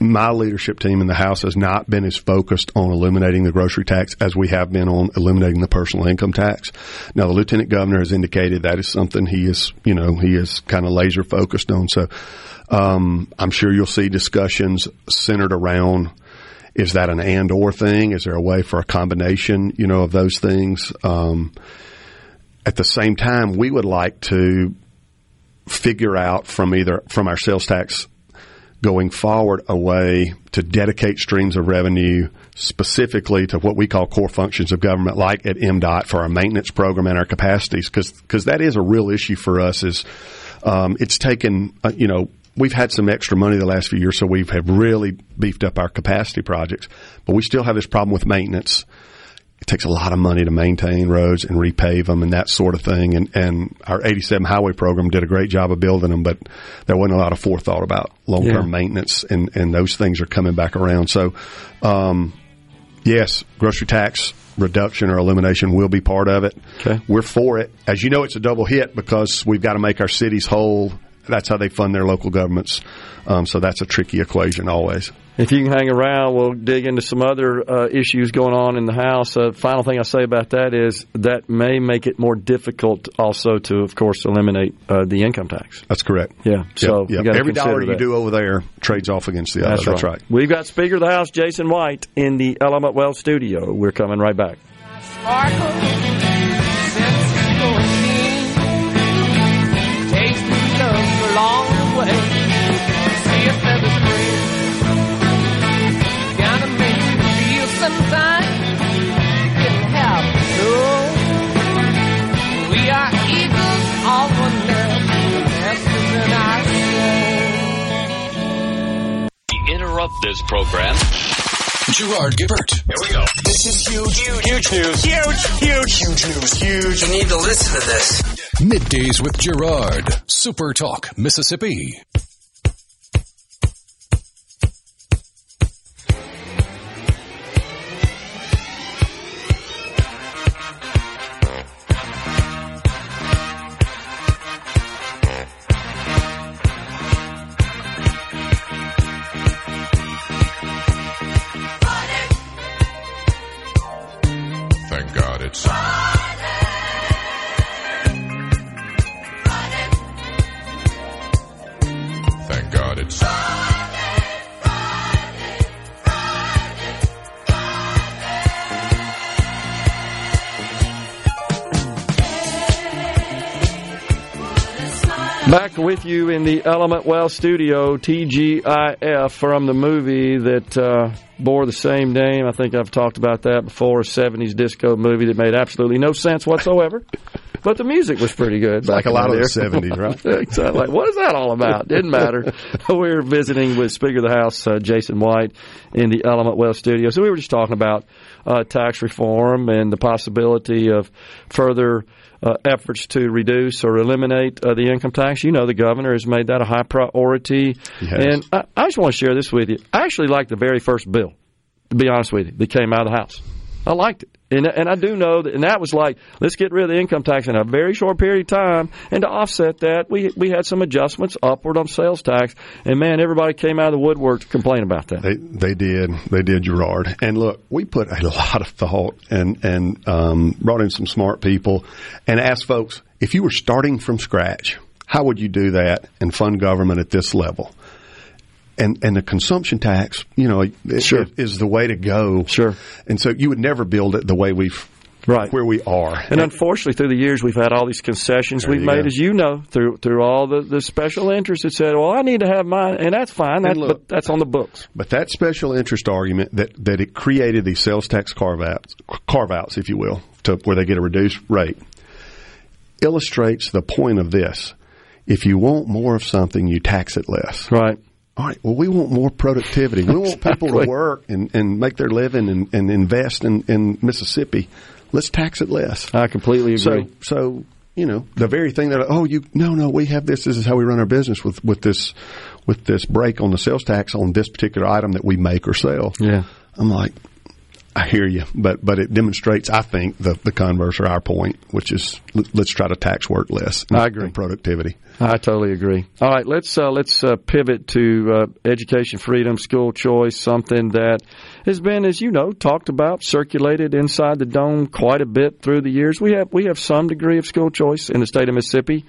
S10: my leadership team in the House has not been as focused on eliminating the grocery tax as we have been on eliminating the personal income tax. Now, the Lieutenant Governor has indicated that is something he is, you know, he is kind of laser focused on. So, um, I'm sure you'll see discussions centered around is that an and or thing? Is there a way for a combination, you know, of those things? Um, at the same time, we would like to figure out from either from our sales tax going forward a way to dedicate streams of revenue specifically to what we call core functions of government, like at MDOT for our maintenance program and our capacities, because that is a real issue for us. Is um, it's taken uh, you know we've had some extra money the last few years, so we have really beefed up our capacity projects, but we still have this problem with maintenance takes a lot of money to maintain roads and repave them and that sort of thing. And, and our 87 highway program did a great job of building them, but there wasn't a lot of forethought about long term
S1: Yeah.
S10: maintenance, and, and those things are coming back around. So, um, yes, grocery tax reduction or elimination will be part of it.
S1: Okay.
S10: We're for it. As you know, it's a double hit because we've got to make our cities whole. That's how they fund their local governments. Um, so that's a tricky equation always.
S1: If you can hang around, we'll dig into some other uh, issues going on in the House. Uh, final thing I say about that is that may make it more difficult also to, of course, eliminate uh, the income tax.
S10: That's correct.
S1: Yeah. So
S10: Yep, yep. every
S1: consider
S10: dollar you do over there trades off against the other.
S1: That's,
S10: That's
S1: right.
S10: right.
S1: We've got Speaker of the House Jason White in the Element Wealth studio. We're coming right back.
S11: sparkle,
S12: interrupt this program.
S3: Gerard Gibert.
S12: Here we go.
S9: This is huge. Huge, huge news. Huge, huge, huge news. Huge. You need to listen to this.
S3: Middays with Gerard. Super Talk, Mississippi.
S1: With you in the Element Wealth studio, TGIF, from the movie that uh, bore the same name. I think I've talked about that before. A 70s disco movie that made absolutely no sense whatsoever. but the music was pretty good.
S10: Like a lot of the 70s, right?
S1: exactly. Like, what is that all about? Didn't matter. we were visiting with Speaker of the House, uh, Jason White, in the Element Wealth studio. So we were just talking about uh, tax reform and the possibility of further uh, efforts to reduce or eliminate uh, the income tax. You know, the governor has made that a high priority.
S10: has.
S1: And I, I just want to share this with you. I actually like the very first bill, to be honest with you, that came out of the House. I liked it. And, and I do know that, and that was like, let's get rid of the income tax in a very short period of time. And to offset that, we, we had some adjustments upward on sales tax. And man, everybody came out of the woodwork to complain about that.
S10: They they did they did Gerard and look we put a lot of thought and and um, brought in some smart people and asked folks if you were starting from scratch how would you do that and fund government at this level and and the consumption tax you know
S1: Sure.
S10: is the way to go
S1: Sure.
S10: and so you would never build it the way we've
S1: Right.
S10: where we are
S1: And unfortunately, through the years, we've had all these concessions
S10: There
S1: we've made,
S10: go.
S1: as you know, through through all the, the special interests that said, "Well, I need to have mine," and that's fine. That,
S10: look-
S1: but that's on the books.
S10: But that special interest argument that, that it created these sales tax carve outs, carve outs, if you will, to where they get a reduced rate, illustrates the point of this. If you want more of something, you tax it less.
S1: Right.
S10: All right. Well, we want more productivity. We want people to work and, and make their living and, and invest in, in Mississippi. Let's tax it less.
S1: I completely agree.
S10: So, so you know, the very thing that oh, you no, no, we have this. This is how we run our business with with this with this break on the sales tax on this particular item that we make or sell.
S1: Yeah.
S10: I'm like, I hear you, but but it demonstrates, I think, the the converse or our point, which is let- let's try to tax work less.
S1: I agree.
S10: and productivity.
S1: I totally agree. All right, let's uh, let's uh, pivot to uh, education freedom, school choice, something that has been, as you know, talked about, circulated inside the dome quite a bit through the years. We have we have some degree of school choice in the state of Mississippi,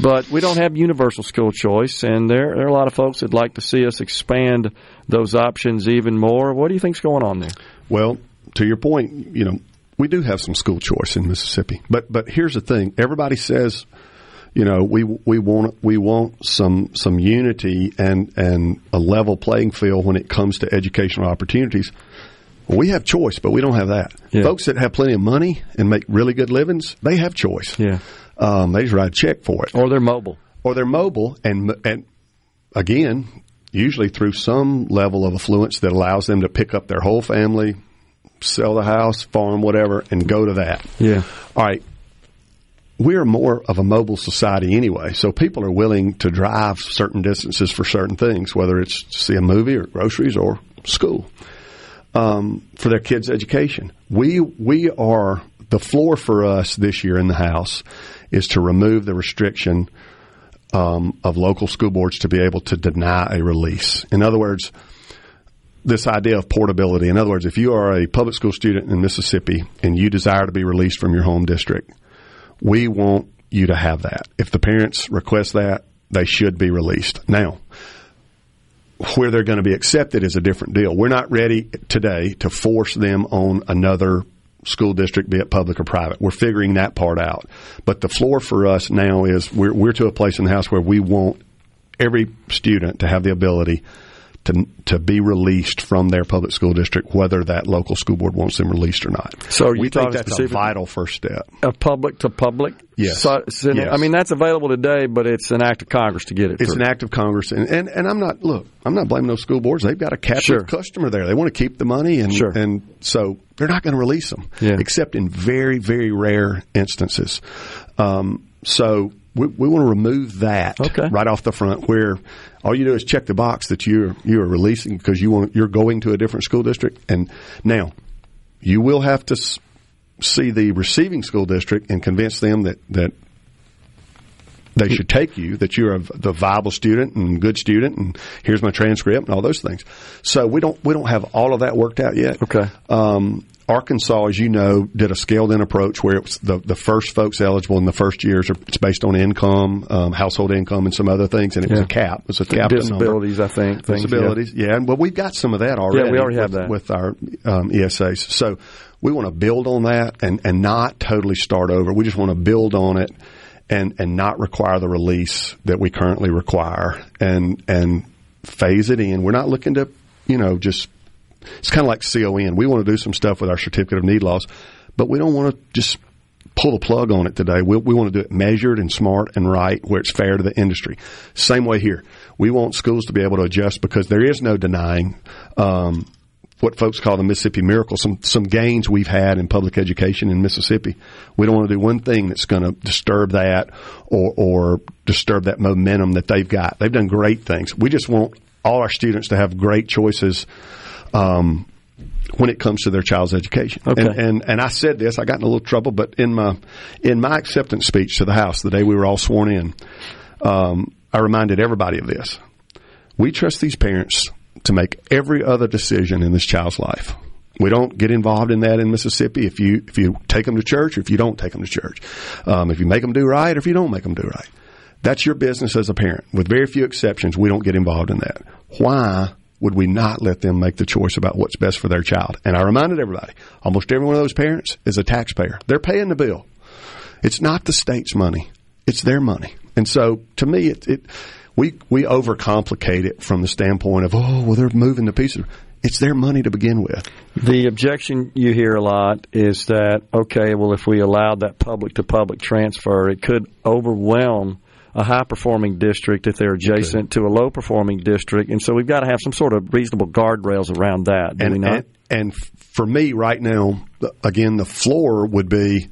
S1: but we don't have universal school choice, and there there are a lot of folks that'd like to see us expand those options even more. What do you think's going on there?
S10: Well, to your point, you know, we do have some school choice in Mississippi, but but here's the thing: everybody says, you know, we we want we want some some unity and and a level playing field when it comes to educational opportunities. Well, we have choice, but we don't have that.
S1: Yeah.
S10: Folks that have plenty of money and make really good livings, they have choice.
S1: Yeah.
S10: Um, they just write a check for it,
S1: Or they're mobile.
S10: or they're mobile, and and again, usually through some level of affluence that allows them to pick up their whole family, sell the house, farm, whatever, and go to that.
S1: Yeah.
S10: All right. We're more of a mobile society anyway, so people are willing to drive certain distances for certain things, whether it's to see a movie or groceries or school um, for their kids' education. We we are the floor for us this year in the House is to remove the restriction um, of local school boards to be able to deny a release. In other words, this idea of portability. In other words, if you are a public school student in Mississippi and you desire to be released from your home district, we want you to have that. If the parents request that, they should be released. Now, where they're going to be accepted is a different deal. We're not ready today to force them on another school district, be it public or private. We're figuring that part out. But the floor for us now is we're, we're to a place in the house where we want every student to have the ability to to be released from their public school district, whether that local school board wants them released or not.
S1: So
S10: we think that's a vital first step.
S1: A public to public.
S10: Yes.
S1: So, so-
S10: Yes.
S1: I mean, that's available today, but it's an act of Congress to get it.
S10: It's
S1: through.
S10: an act of Congress, and, and and I'm not look. I'm not blaming those school boards. They've got a captive
S1: Sure.
S10: customer there. They want to keep the money, and
S1: Sure.
S10: and so they're not going to release them,
S1: Yeah.
S10: except in very very rare instances. Um, so we, we want to remove that
S1: Okay.
S10: right off the front, where all you do is check the box that you're you are releasing because you want you're going to a different school district, and now you will have to see the receiving school district and convince them that that they should take you, that you're a, the viable student and good student, and here's my transcript and all those things. So we don't we don't have all of that worked out yet.
S1: Okay.
S10: Um, Arkansas, as you know, did a scaled in approach where it was the, the first folks eligible in the first years are it's based on income, um, household income, and some other things, and it was a cap. It was a cap number.
S1: disabilities, I think. things,
S10: Disabilities, yeah. and well, we've got some of that already.
S1: Yeah, we already have
S10: with,
S1: that.
S10: with our um, ESAs. So we want to build on that and and not totally start over. We just want to build on it and and not require the release that we currently require, and and phase it in. We're not looking to, you know, just it's kind of like CON. We want to do some stuff with our certificate of need laws, but we don't want to just pull the plug on it today. We, we want to do it measured and smart and right where it's fair to the industry. Same way here. We want schools to be able to adjust because there is no denying um, what folks call the Mississippi miracle, some some gains we've had in public education in Mississippi. We don't want to do one thing that's going to disturb that or, or disturb that momentum that they've got. They've done great things. We just want all our students to have great choices um, when it comes to their child's education.
S1: Okay.
S10: And, and and I said this, I got in a little trouble, but in my in my acceptance speech to the House the day we were all sworn in, um, I reminded everybody of this. We trust these parents to make every other decision in this child's life. We don't get involved in that in Mississippi. If you if you take them to church, or if you don't take them to church, um, if you make them do right, or if you don't make them do right, that's your business as a parent. With very few exceptions, we don't get involved in that. Why would we not let them make the choice about what's best for their child? And I reminded everybody, almost every one of those parents is a taxpayer. They're paying the bill. It's not the state's money; it's their money. And so, to me, it, it we we overcomplicate it from the standpoint of oh well they're moving the pieces. It's their money to begin with.
S1: The objection you hear a lot is that okay, well if we allowed that public to public transfer, it could overwhelm a high performing district if they're adjacent to a low performing district, and so we've got to have some sort of reasonable guardrails around that. Do
S10: and,
S1: we not?
S10: and and for me right now, again, the floor would be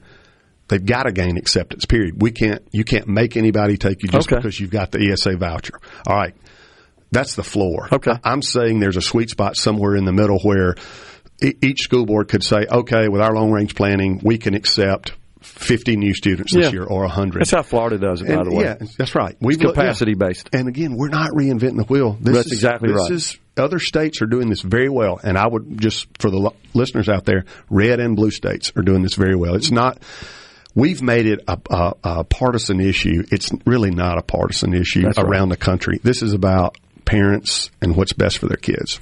S10: they've got to gain acceptance. Period. We can't you can't make anybody take you just
S1: Okay.
S10: because you've got the ESA voucher. All right, that's the floor.
S1: Okay.
S10: I'm saying there's a sweet spot somewhere in the middle where e- each school board could say, okay, with our long range planning, we can accept 50 new students this
S1: Yeah.
S10: year or 100.
S1: That's how Florida does it, by the way.
S10: Yeah, that's right.
S1: It's
S10: looked- yeah.
S1: capacity based.
S10: And again, we're not reinventing the wheel. This
S1: That's
S10: is,
S1: exactly
S10: this
S1: right.
S10: Is, other states are doing this very well, and I would just for the listeners out there, red and blue states are doing this very well. It's not. We've made it a, a, a partisan issue. It's really not a partisan issue
S1: That's right.
S10: around the country. This is about parents and what's best for their kids.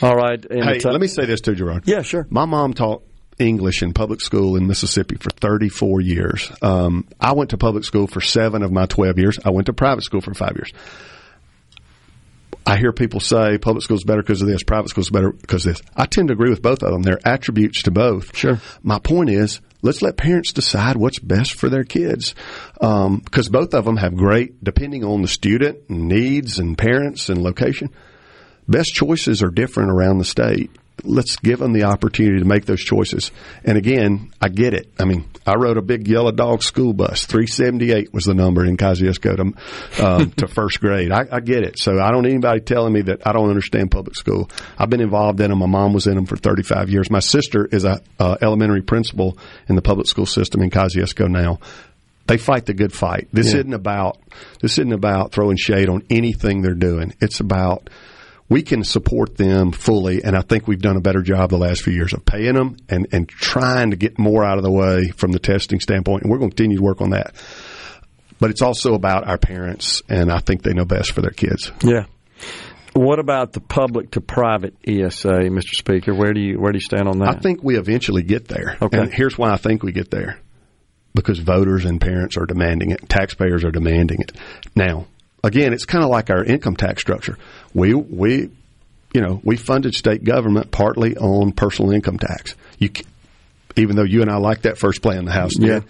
S1: All right.
S10: Hey, let me say this too, Gerard.
S1: Yeah, sure.
S10: My mom taught English in public school in Mississippi for 34 years. Um, I went to public school for seven of my 12 years. I went to private school for five years. I hear people say public school's better because of this, private school's better because of this. I tend to agree with both of them. There are attributes to both.
S1: Sure.
S10: My point is, let's let parents decide what's best for their kids, because both of them have great, depending on the student needs and parents and location. Best choices are different around the state. Let's give them the opportunity to make those choices. And again, I get it. I mean, I rode a big yellow dog school bus. 378 was the number in Kosciusko to, um, to first grade. I, I get it. So I don't need anybody telling me that I don't understand public school. I've been involved in them. My mom was in them for 35 years. My sister is a uh, elementary principal in the public school system in Kosciusko now they fight the good fight. This
S1: Yeah.
S10: isn't about this isn't about throwing shade on anything they're doing. It's about we can support them fully, and I think we've done a better job the last few years of paying them and, and trying to get more out of the way from the testing standpoint, and we're going to continue to work on that. But it's also about our parents, and I think they know best for their kids.
S1: Yeah. What about the public to private ESA, Mr. Speaker? Where do you where do you stand on that?
S10: I think we eventually get there.
S1: Okay.
S10: And here's why I think we get there. Because voters and parents are demanding it. Taxpayers are demanding it. Now, again, it's kind of like our income tax structure. We, we, you know, we funded state government partly on personal income tax. You, even though you and I like that first plan the House
S1: Yeah.
S10: did,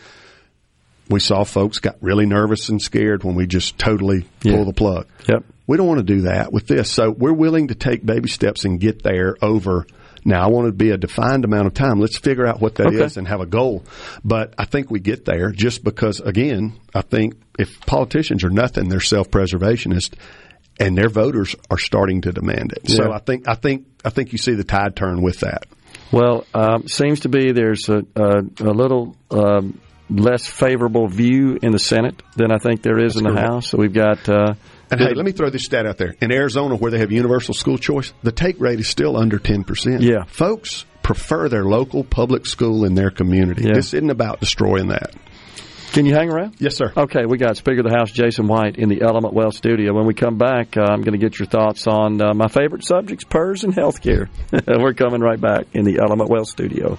S10: we saw folks got really nervous and scared when we just totally
S1: Yeah.
S10: pull the plug.
S1: Yep.
S10: We don't want to do that with this. So we're willing to take baby steps and get there over. Now, I want it to be a defined amount of time. Let's figure out what that is
S1: Okay.
S10: and have a goal. But I think we get there just because, again, I think if politicians are nothing, they're self-preservationists, and their voters are starting to demand it. So I think, I think, I think you see the tide turn with that.
S1: Well, um, seems to be there's a, a, a little um, less favorable view in the Senate than I think there is in the
S10: correct.
S1: House. So we've got. Uh,
S10: And hey, let me throw this stat out there. In Arizona, where they have universal school choice, the take rate is still under 10%.
S1: Yeah.
S10: Folks prefer their local public school in their community.
S1: Yeah.
S10: This isn't about destroying that.
S1: Can you hang around?
S10: Yes, sir.
S1: Okay, we got Speaker of the House Jason White in the Element Wealth studio. When we come back, uh, I'm going to get your thoughts on uh, my favorite subjects, PERS and healthcare. We're coming right back in the Element Wealth studio.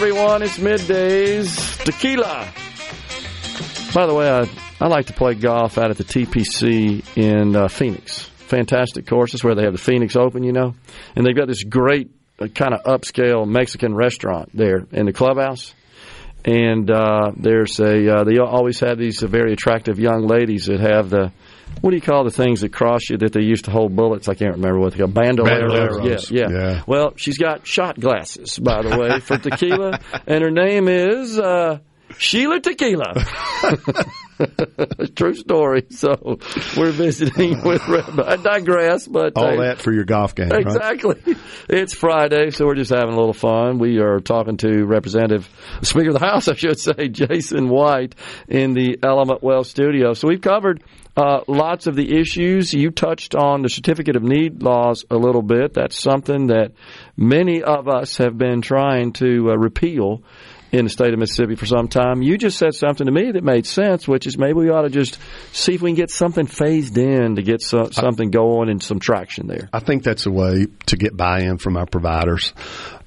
S1: Everyone. It's middays tequila. By the way, I, I like to play golf out at the TPC in uh, Phoenix. Fantastic courses where they have the Phoenix Open, you know, and they've got this great uh, kind of upscale Mexican restaurant there in the clubhouse. And uh, there's a uh, they always have these very attractive young ladies that have the what do you call the things that cross you that they used to hold bullets? I can't remember what they call bandoleros.
S10: Bandoleros.
S1: Yeah, yeah,
S10: Yeah.
S1: Well, she's got shot glasses, by the way, for tequila, and her name is uh, Sheila Tequila. True story. So we're visiting with. I digress, but
S10: All
S1: uh,
S10: that for your golf game, right?
S1: Exactly. It's Friday, so we're just having a little fun. We are talking to Representative Speaker of the House, I should say, Jason White, in the Element Wealth studio. So we've covered uh, lots of the issues. You touched on the certificate of need laws a little bit. That's something that many of us have been trying to uh, repeal in the state of Mississippi for some time. You just said something to me that made sense, which is maybe we ought to just see if we can get something phased in to get so, something going and some traction there.
S10: I think that's a way to get buy-in from our providers.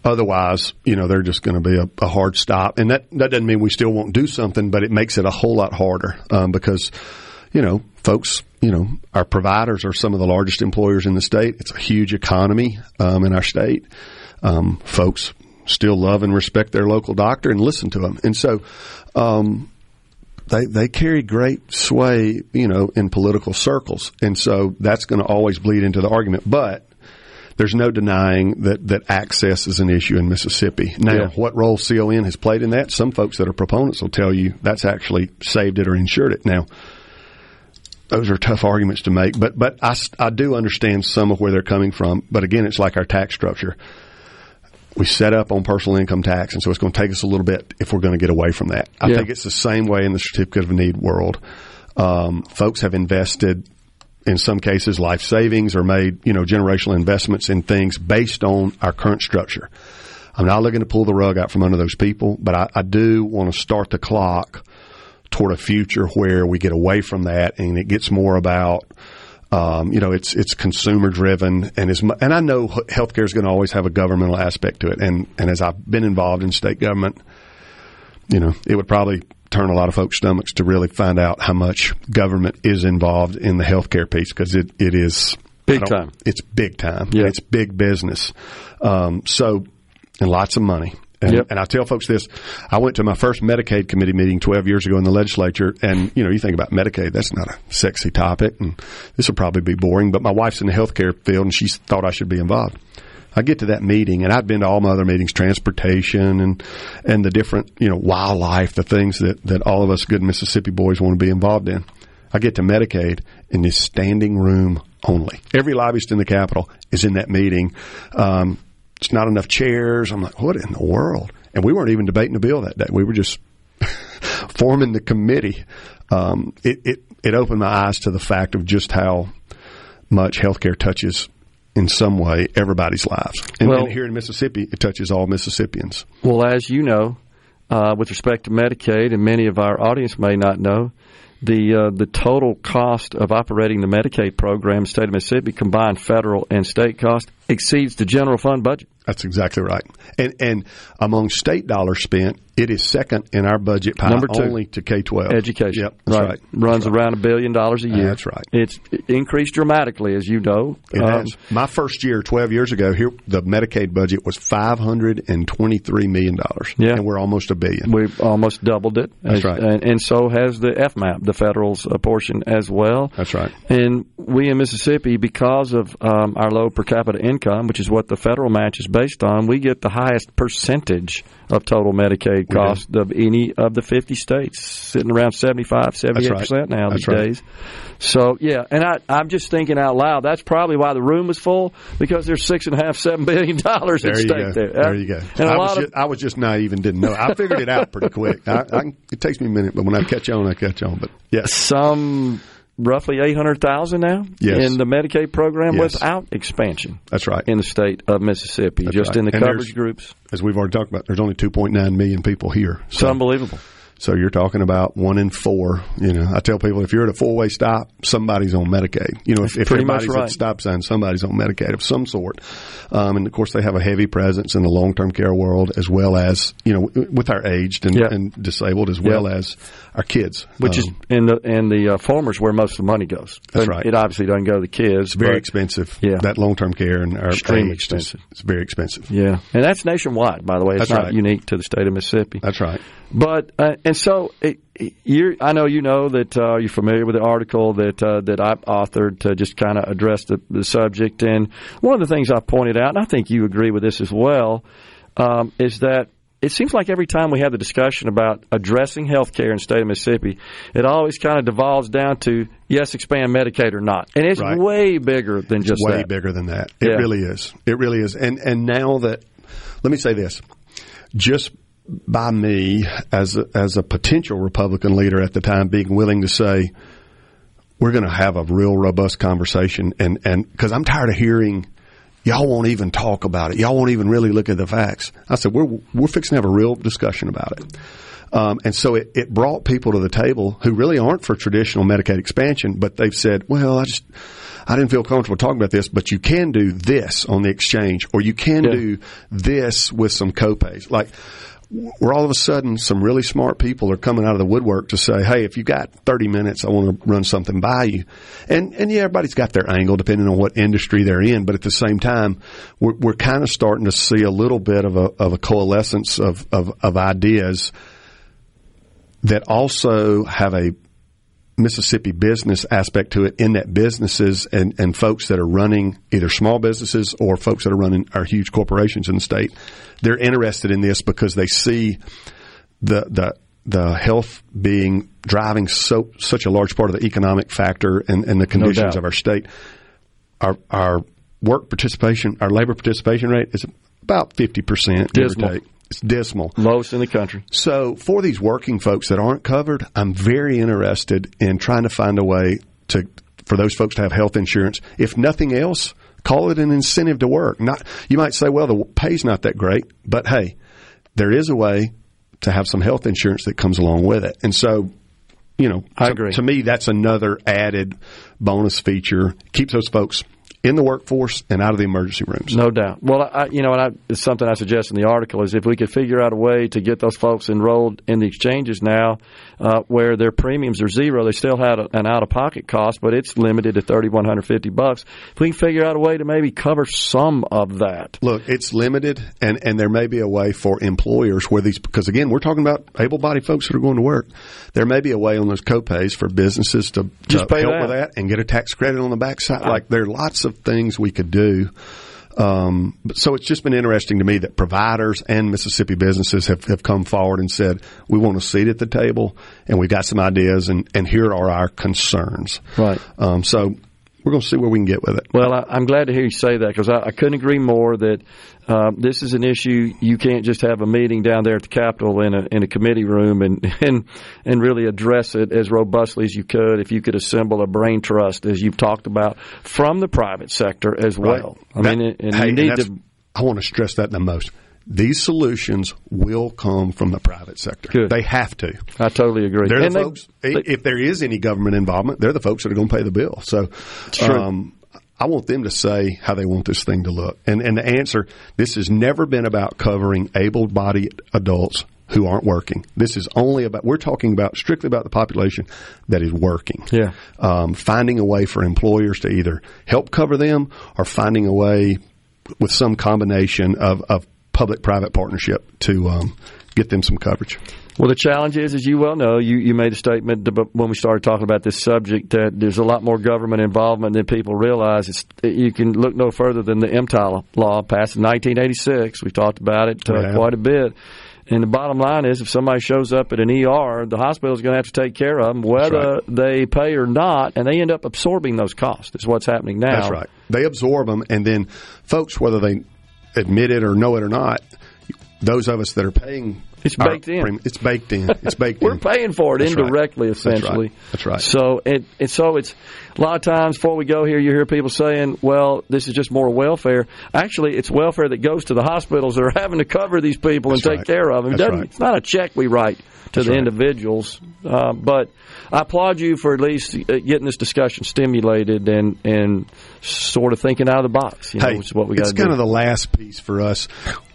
S10: Otherwise, you know, they're just going to be a, a hard stop, and that that doesn't mean we still won't do something, but it makes it a whole lot harder um, because, you know, folks, you know, our providers are some of the largest employers in the state. It's a huge economy um, in our state. Um, folks still love and respect their local doctor and listen to them, and so. Um, they they carry great sway, you know, in political circles, and so that's going to always bleed into the argument. But there's no denying that that access is an issue in Mississippi. Now,
S1: Yeah.
S10: what role CON has played in that? Some folks that are proponents will tell you that's actually saved it or insured it. Now, those are tough arguments to make, but but I, I do understand some of where they're coming from. But again, it's like our tax structure. We set up on personal income tax, and so it's going to take us a little bit if we're going to get away from that. I
S1: Yeah.
S10: think it's the same way in the certificate of need world. Um, folks have invested in some cases life savings or made you know generational investments in things based on our current structure. I'm not looking to pull the rug out from under those people, but I, I do want to start the clock toward a future where we get away from that and it gets more about um, you know it's it's consumer driven and as and I know healthcare is going to always have a governmental aspect to it and and as I've been involved in state government you know it would probably turn a lot of folks' stomachs to really find out how much government is involved in the healthcare piece because it, it is
S1: Big time.
S10: It's big time.
S1: Yeah.
S10: It's big business. Um, so and lots of money. And,
S1: Yep.
S10: and I tell folks this: I went to my first Medicaid committee meeting 12 years ago in the legislature, and you know, you think about Medicaid, that's not a sexy topic, and this will probably be boring. But my wife's in the healthcare field, and she thought I should be involved. I get to that meeting, and I've been to all my other meetings, transportation and and the different, you know, wildlife, the things that that all of us good Mississippi boys want to be involved in. I get to Medicaid in this standing room only. Every lobbyist in the Capitol is in that meeting. Um, it's not enough chairs. I'm like, what in the world? And we weren't even debating the bill that day. We were just forming the committee. Um, it, it it opened my eyes to the fact of just how much healthcare touches in some way everybody's lives. And,
S1: Well-
S10: and here in Mississippi, it touches all Mississippians.
S1: Well, as you know, uh, with respect to Medicaid, and many of our audience may not know, the uh, the total cost of operating the Medicaid program in the state of Mississippi, combined federal and state cost, exceeds the general fund budget.
S10: That's exactly right. And and among state dollars spent, It is second in our budget pile,
S1: Number two.
S10: only to K twelve
S1: Education.
S10: Yep, that's right.
S1: Runs around a billion dollars a year.
S10: That's right.
S1: It's increased dramatically, as you know.
S10: It
S1: Um,
S10: has. My first year, twelve years ago, here the Medicaid budget was five hundred and twenty three million dollars.
S1: Yeah.
S10: and we're almost a billion.
S1: We've almost doubled it.
S10: That's
S1: As-
S10: right.
S1: And, and so has the FMAP, the federal's uh, portion as well.
S10: That's right.
S1: And we in Mississippi, because of um, our low per capita income, which is what the federal match is based on, we get the highest percentage of total Medicaid cost of any of the 50 states, sitting around 75, 78% now
S10: That's
S1: these
S10: right.
S1: days. So, yeah, and I, I'm just thinking out loud, that's probably why the room was full, because there's six and a half, seven billion dollars at stake
S10: go.
S1: there.
S10: There you go.
S1: And
S10: I, was
S1: of
S10: just, I was just naive and didn't know. I figured it out pretty quick. I, I, it takes me a minute, but when I catch on, I catch on. But yeah,
S1: some roughly 800,000 now
S10: Yes.
S1: in the Medicaid program
S10: Yes.
S1: without expansion
S10: that's right.
S1: in the state of Mississippi,
S10: That's
S1: just
S10: right.
S1: in the
S10: And
S1: coverage groups.
S10: As we've already talked about, there's only 2.9 million people here.
S1: It's unbelievable.
S10: So you're talking about one in four. You know, I tell people if you're at a four way stop, somebody's on Medicaid. You know, if, if everybody's at
S1: right.
S10: the stop sign, somebody's on Medicaid of some sort. Um, and of course, they have a heavy presence in the long term care world as well as you know with our aged and, and disabled as well as our kids,
S1: Which is
S10: Um,
S1: in the and the uh, formers where most of the money goes.
S10: That's right.
S1: It obviously doesn't go to the kids.
S10: it's very expensive.
S1: Yeah.
S10: that long term care and our
S1: Extremely
S10: aged is-
S1: expensive.
S10: It's very expensive.
S1: Yeah, and that's nationwide, by the way. It's
S10: That's
S1: not
S10: right.
S1: unique to the state of Mississippi.
S10: That's right.
S1: But uh, and so it, you're, I know you know that uh, you're familiar with the article that uh, that I authored to just kind of address the, the subject. And one of the things I pointed out, and I think you agree with this as well, um, is that it seems like every time we have the discussion about addressing health care in the state of Mississippi, it always kind of devolves down to yes, expand Medicaid or not, and it's
S10: Right.
S1: way bigger than just
S10: way
S1: that.
S10: bigger than that. It
S1: Yeah.
S10: really is. It really is. And and now that let me say this, just by me as a, as a potential Republican leader at the time being willing to say we're going to have a real robust conversation and and because I'm tired of hearing y'all won't even talk about it. Y'all won't even really look at the facts. I said we're we're fixing to have a real discussion about it. Um, and so it, it brought people to the table who really aren't for traditional Medicaid expansion, but they've said, well, I just, I didn't feel comfortable talking about this, but you can do this on the exchange, or you can
S1: Yeah.
S10: do this with some copays. Like, where all of a sudden some really smart people are coming out of the woodwork to say, "Hey, if you got 30 minutes, I want to run something by you." And and yeah, everybody's got their angle depending on what industry they're in, but at the same time, we're we're kind of starting to see a little bit of a of a coalescence of of, of ideas that also have a Mississippi business aspect to it in that businesses and, and folks that are running either small businesses or folks that are running our huge corporations in the state, they're interested in this because they see the the the health being driving so such a large part of the economic factor and, and the conditions
S1: doubt.
S10: of our state. Our our work participation, our labor participation rate is about fifty percent, give or take. It's dismal.
S1: Lowest in the country.
S10: So for these working folks that aren't covered, I'm very interested in trying to find a way to for those folks to have health insurance. If nothing else, call it an incentive to work. Not you might say, well, the pay's not that great, but hey, there is a way to have some health insurance that comes along with it. And so, you know,
S1: I
S10: to,
S1: agree.
S10: to me, that's another added bonus feature. Keeps those folks in the workforce and out of the emergency rooms.
S1: No doubt. Well, I, you know, and I, it's something I suggest in the article is if we could figure out a way to get those folks enrolled in the exchanges now, uh, where their premiums are zero, they still had a, an out-of-pocket cost, but it's limited to thirty one hundred fifty bucks. If we can figure out a way to maybe cover some of that,
S10: Look, it's limited, and, and there may be a way for employers where these, because again, we're talking about able bodied folks that are going to work. There may be a way on those copays for businesses to, to
S1: Just pay
S10: help
S1: that.
S10: with that and get a tax credit on the backside. Like, there are lots of things we could do. Um, so it's just been interesting to me that providers and Mississippi businesses have, have come forward and said, we want a seat at the table and we've got some ideas and, and here are our concerns.
S1: Right.
S10: Um, so we're going to see where we can get with it.
S1: Well, I, I'm glad to hear you say that because I, I couldn't agree more that uh, this is an issue you can't just have a meeting down there at the Capitol in a in a committee room and and and really address it as robustly as you could if you could assemble a brain trust as you've talked about from the private sector as well. I
S10: That-
S1: mean, and
S10: hey,
S1: you need to.
S10: I want to stress that the most. These solutions will come from the private sector.
S1: Good.
S10: They have to.
S1: I totally agree.
S10: They're
S1: And
S10: the
S1: they-
S10: folks. i if there is any government involvement, they're the folks that are going to pay the bill. So, um, I want them to say how they want this thing to look. And and the answer: this has never been about covering able-bodied adults who aren't working. This is only about, we're talking about strictly about the population that is working.
S1: Yeah.
S10: Um, finding a way for employers to either help cover them or finding a way with some combination of, of public private partnership to um, get them some coverage.
S1: Well, the challenge is, as you well know, you, you made a statement when we started talking about this subject that there's a lot more government involvement than people realize. It's, you can look no further than the EMTALA law passed in 1986. We've talked about it uh,
S10: Yeah.
S1: quite a bit. And the bottom line is, if somebody shows up at an ER, the hospital is going to have to take care of them, whether they pay or not, and they end up absorbing those costs. Is what's happening now.
S10: That's right. They absorb them, and then folks, whether they admit it or know it or not, those of us that are paying,
S1: It's
S10: our
S1: baked in.
S10: it's baked in. It's baked
S1: We're
S10: in.
S1: paying for it
S10: That's right.
S1: indirectly,
S10: That's right.
S1: essentially.
S10: That's right.
S1: So it, it so it's a lot of times before we go here, you hear people saying, "Well, this is just more welfare." Actually, it's welfare that goes to the hospitals that are having to cover these people and
S10: That's
S1: take care of them. It
S10: That's right.
S1: It's not a check we write to
S10: That's
S1: the
S10: right.
S1: individuals, uh, but I applaud you for at least uh, getting this discussion stimulated and and sort of thinking out of the box. You know,
S10: hey,
S1: which is what we got
S10: it's
S1: do.
S10: kind of the last piece for us.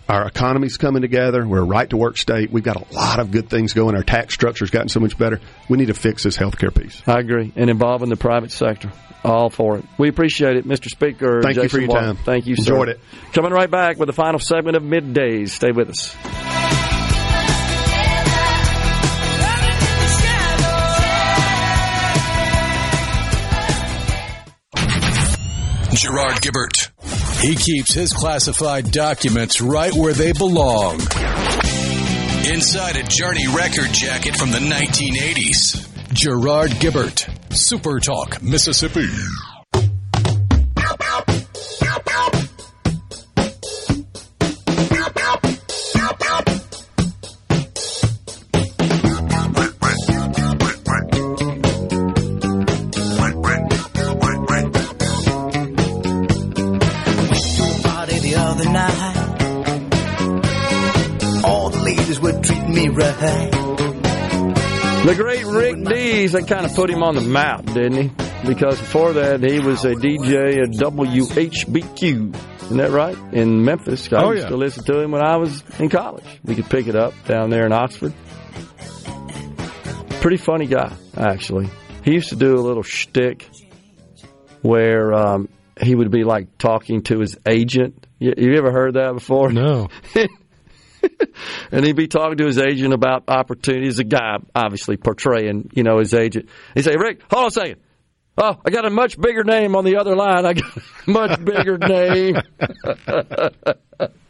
S10: Our economy's coming together. We're a right to work state. We've got a lot of good things going. Our tax structure's gotten so much better. We need to fix this healthcare piece.
S1: I agree, and involving the private sector. All for it. We appreciate it, Mr. Speaker.
S10: Thank you for your
S1: Walker.
S10: time.
S1: Thank you, sir.
S10: Enjoyed it.
S1: Coming right back with the final segment of Middays. Stay with us.
S3: Gerard Gibert. He keeps his classified documents right where they belong. Inside a Journey record jacket from the 1980s. Gerard Gibert. Super Talk, Mississippi.
S13: The
S1: great Rick Dees, that kind of put him on the map, didn't he? Because before that, he was a DJ at WHBQ. Isn't that right? In Memphis. I
S2: Oh,
S1: used
S2: yeah.
S1: to listen to him when I was in college. We could pick it up down there in Oxford. Pretty funny guy, actually. He used to do a little shtick where um, he would be like talking to his agent. You, you ever heard that before?
S2: No.
S1: and he'd be talking to his agent about opportunities. A guy obviously portraying, you know, his agent. He'd say, "Rick, hold on a second. Oh, I got a much bigger name on the other line. I got a much bigger name."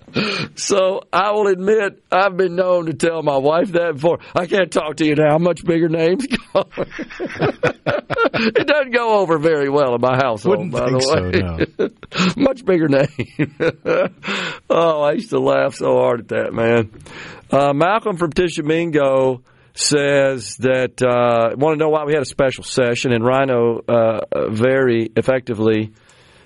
S1: so I will admit, I've been known to tell my wife that before. I can't talk to you now. Much bigger names. it doesn't go over very well in my household,
S2: Wouldn't
S1: by
S2: think
S1: the way. Much bigger name. oh, I used to laugh so hard at that, man. Uh, Malcolm from Tishomingo says that uh, want to know why we had a special session, and Rhino uh, uh, very effectively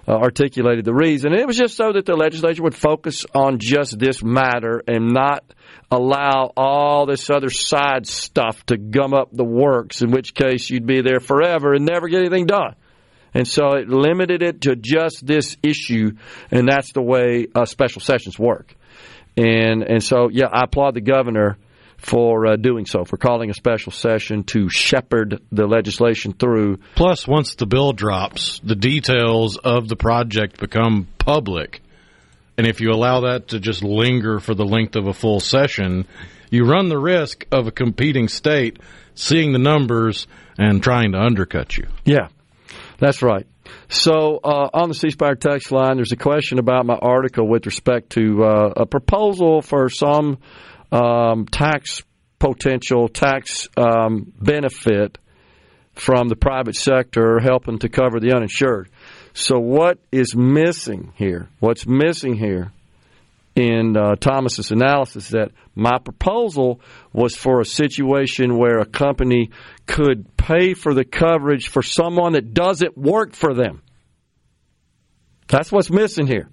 S1: uh, articulated the reason. It was just so that the legislature would focus on just this matter and not allow all this other side stuff to gum up the works, in which case you'd be there forever and never get anything done. And so it limited it to just this issue, and that's the way uh, special sessions work. And and so yeah, I applaud the governor for uh, doing so, for calling a special session to shepherd the legislation through.
S2: Plus, once the bill drops, the details of the project become public. And if you allow that to just linger for the length of a full session, you run the risk of a competing state seeing the numbers and trying to undercut you.
S1: Yeah, that's right. So uh, on the C Spire text line, there's a question about my article with respect to uh, a proposal for some um, tax potential tax um, benefit from the private sector helping to cover the uninsured. So what is missing here? What's missing here in uh, Thomas's analysis is that my proposal was for a situation where a company could pay for the coverage for someone that doesn't work for them. That's what's missing here.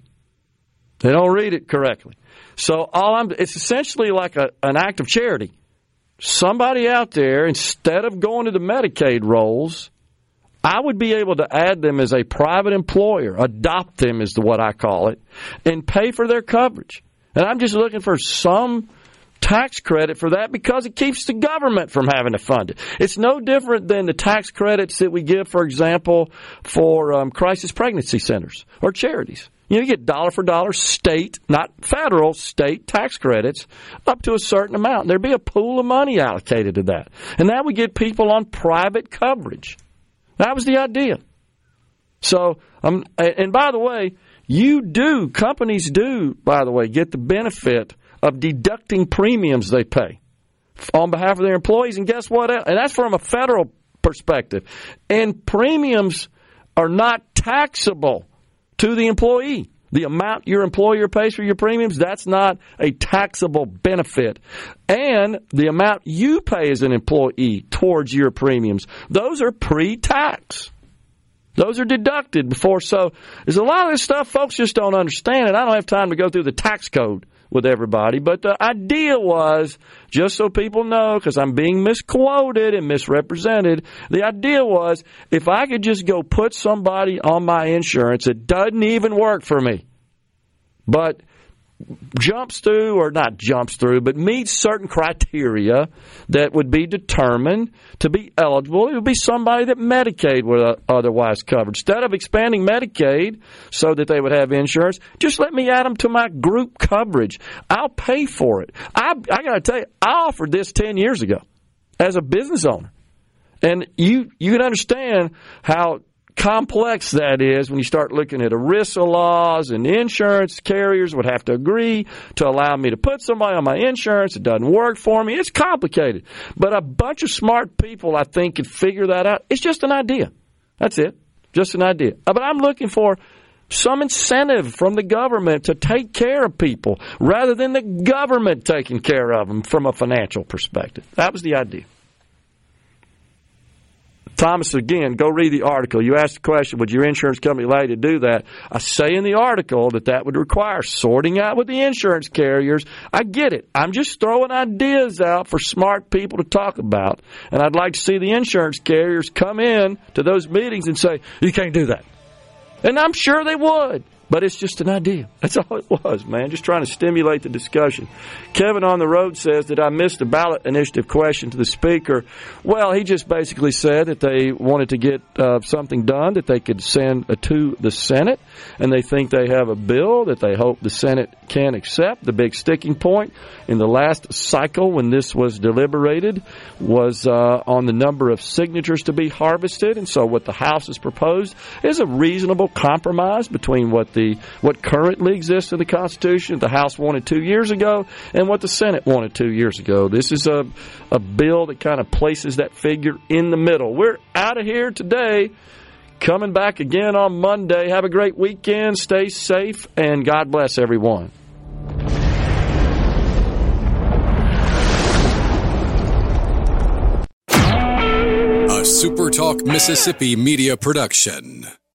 S1: They don't read it correctly. So all I'm it's essentially like a, an act of charity. Somebody out there instead of going to the Medicaid rolls, I would be able to add them as a private employer, adopt them is what I call it, and pay for their coverage. And I'm just looking for some tax credit for that because it keeps the government from having to fund it. It's no different than the tax credits that we give, for example, for um, crisis pregnancy centers or charities. You know, you get dollar for dollar state, not federal, state tax credits up to a certain amount. There'd be a pool of money allocated to that. And that would get people on private coverage. That was the idea. So, um, and by the way, you do, companies do, by the way, get the benefit of deducting premiums they pay on behalf of their employees. And guess what? And that's from a federal perspective. And premiums are not taxable to the employee. The amount your employer pays for your premiums, that's not a taxable benefit. And the amount you pay as an employee towards your premiums, those are pre tax. Those are deducted before. So there's a lot of this stuff folks just don't understand, and I don't have time to go through the tax code with everybody. But the idea was, just so people know, because I'm being misquoted and misrepresented, the idea was if I could just go put somebody on my insurance, it doesn't even work for me. But jumps through, or not jumps through, but meets certain criteria that would be determined to be eligible. It would be somebody that Medicaid would uh, otherwise cover. Instead of expanding Medicaid so that they would have insurance, just let me add them to my group coverage. I'll pay for it. I, I got to tell you, I offered this 10 years ago as a business owner. And you you can understand how complex that is when you start looking at ERISA laws and insurance carriers would have to agree to allow me to put somebody on my insurance. It doesn't work for me. It's complicated. But a bunch of smart people, I think, could figure that out. It's just an idea. That's it. Just an idea. Uh, but I'm looking for some incentive from the government to take care of people rather than the government taking care of them from a financial perspective. That was the idea. Thomas, again, go read the article. You asked the question, would your insurance company allow you to do that? I say in the article that that would require sorting out with the insurance carriers. I get it. I'm just throwing ideas out for smart people to talk about. And I'd like to see the insurance carriers come in to those meetings and say, you can't do that. And I'm sure they would. But it's just an idea. That's all it was, man. Just trying to stimulate the discussion. Kevin on the road says that I missed a ballot initiative question to the speaker. Well, he just basically said that they wanted to get uh, something done that they could send to the Senate, and they think they have a bill that they hope the Senate can accept. The big sticking point in the last cycle when this was deliberated was uh, on the number of signatures to be harvested, and so what the House has proposed is a reasonable compromise between what the what currently exists in the Constitution, the House wanted two years ago, and what the Senate wanted two years ago. This is a a bill that kind of places that figure in the middle. We're out of here today. Coming back again on Monday. Have a great weekend. Stay safe, and God bless everyone.
S3: A SuperTalk Mississippi media production.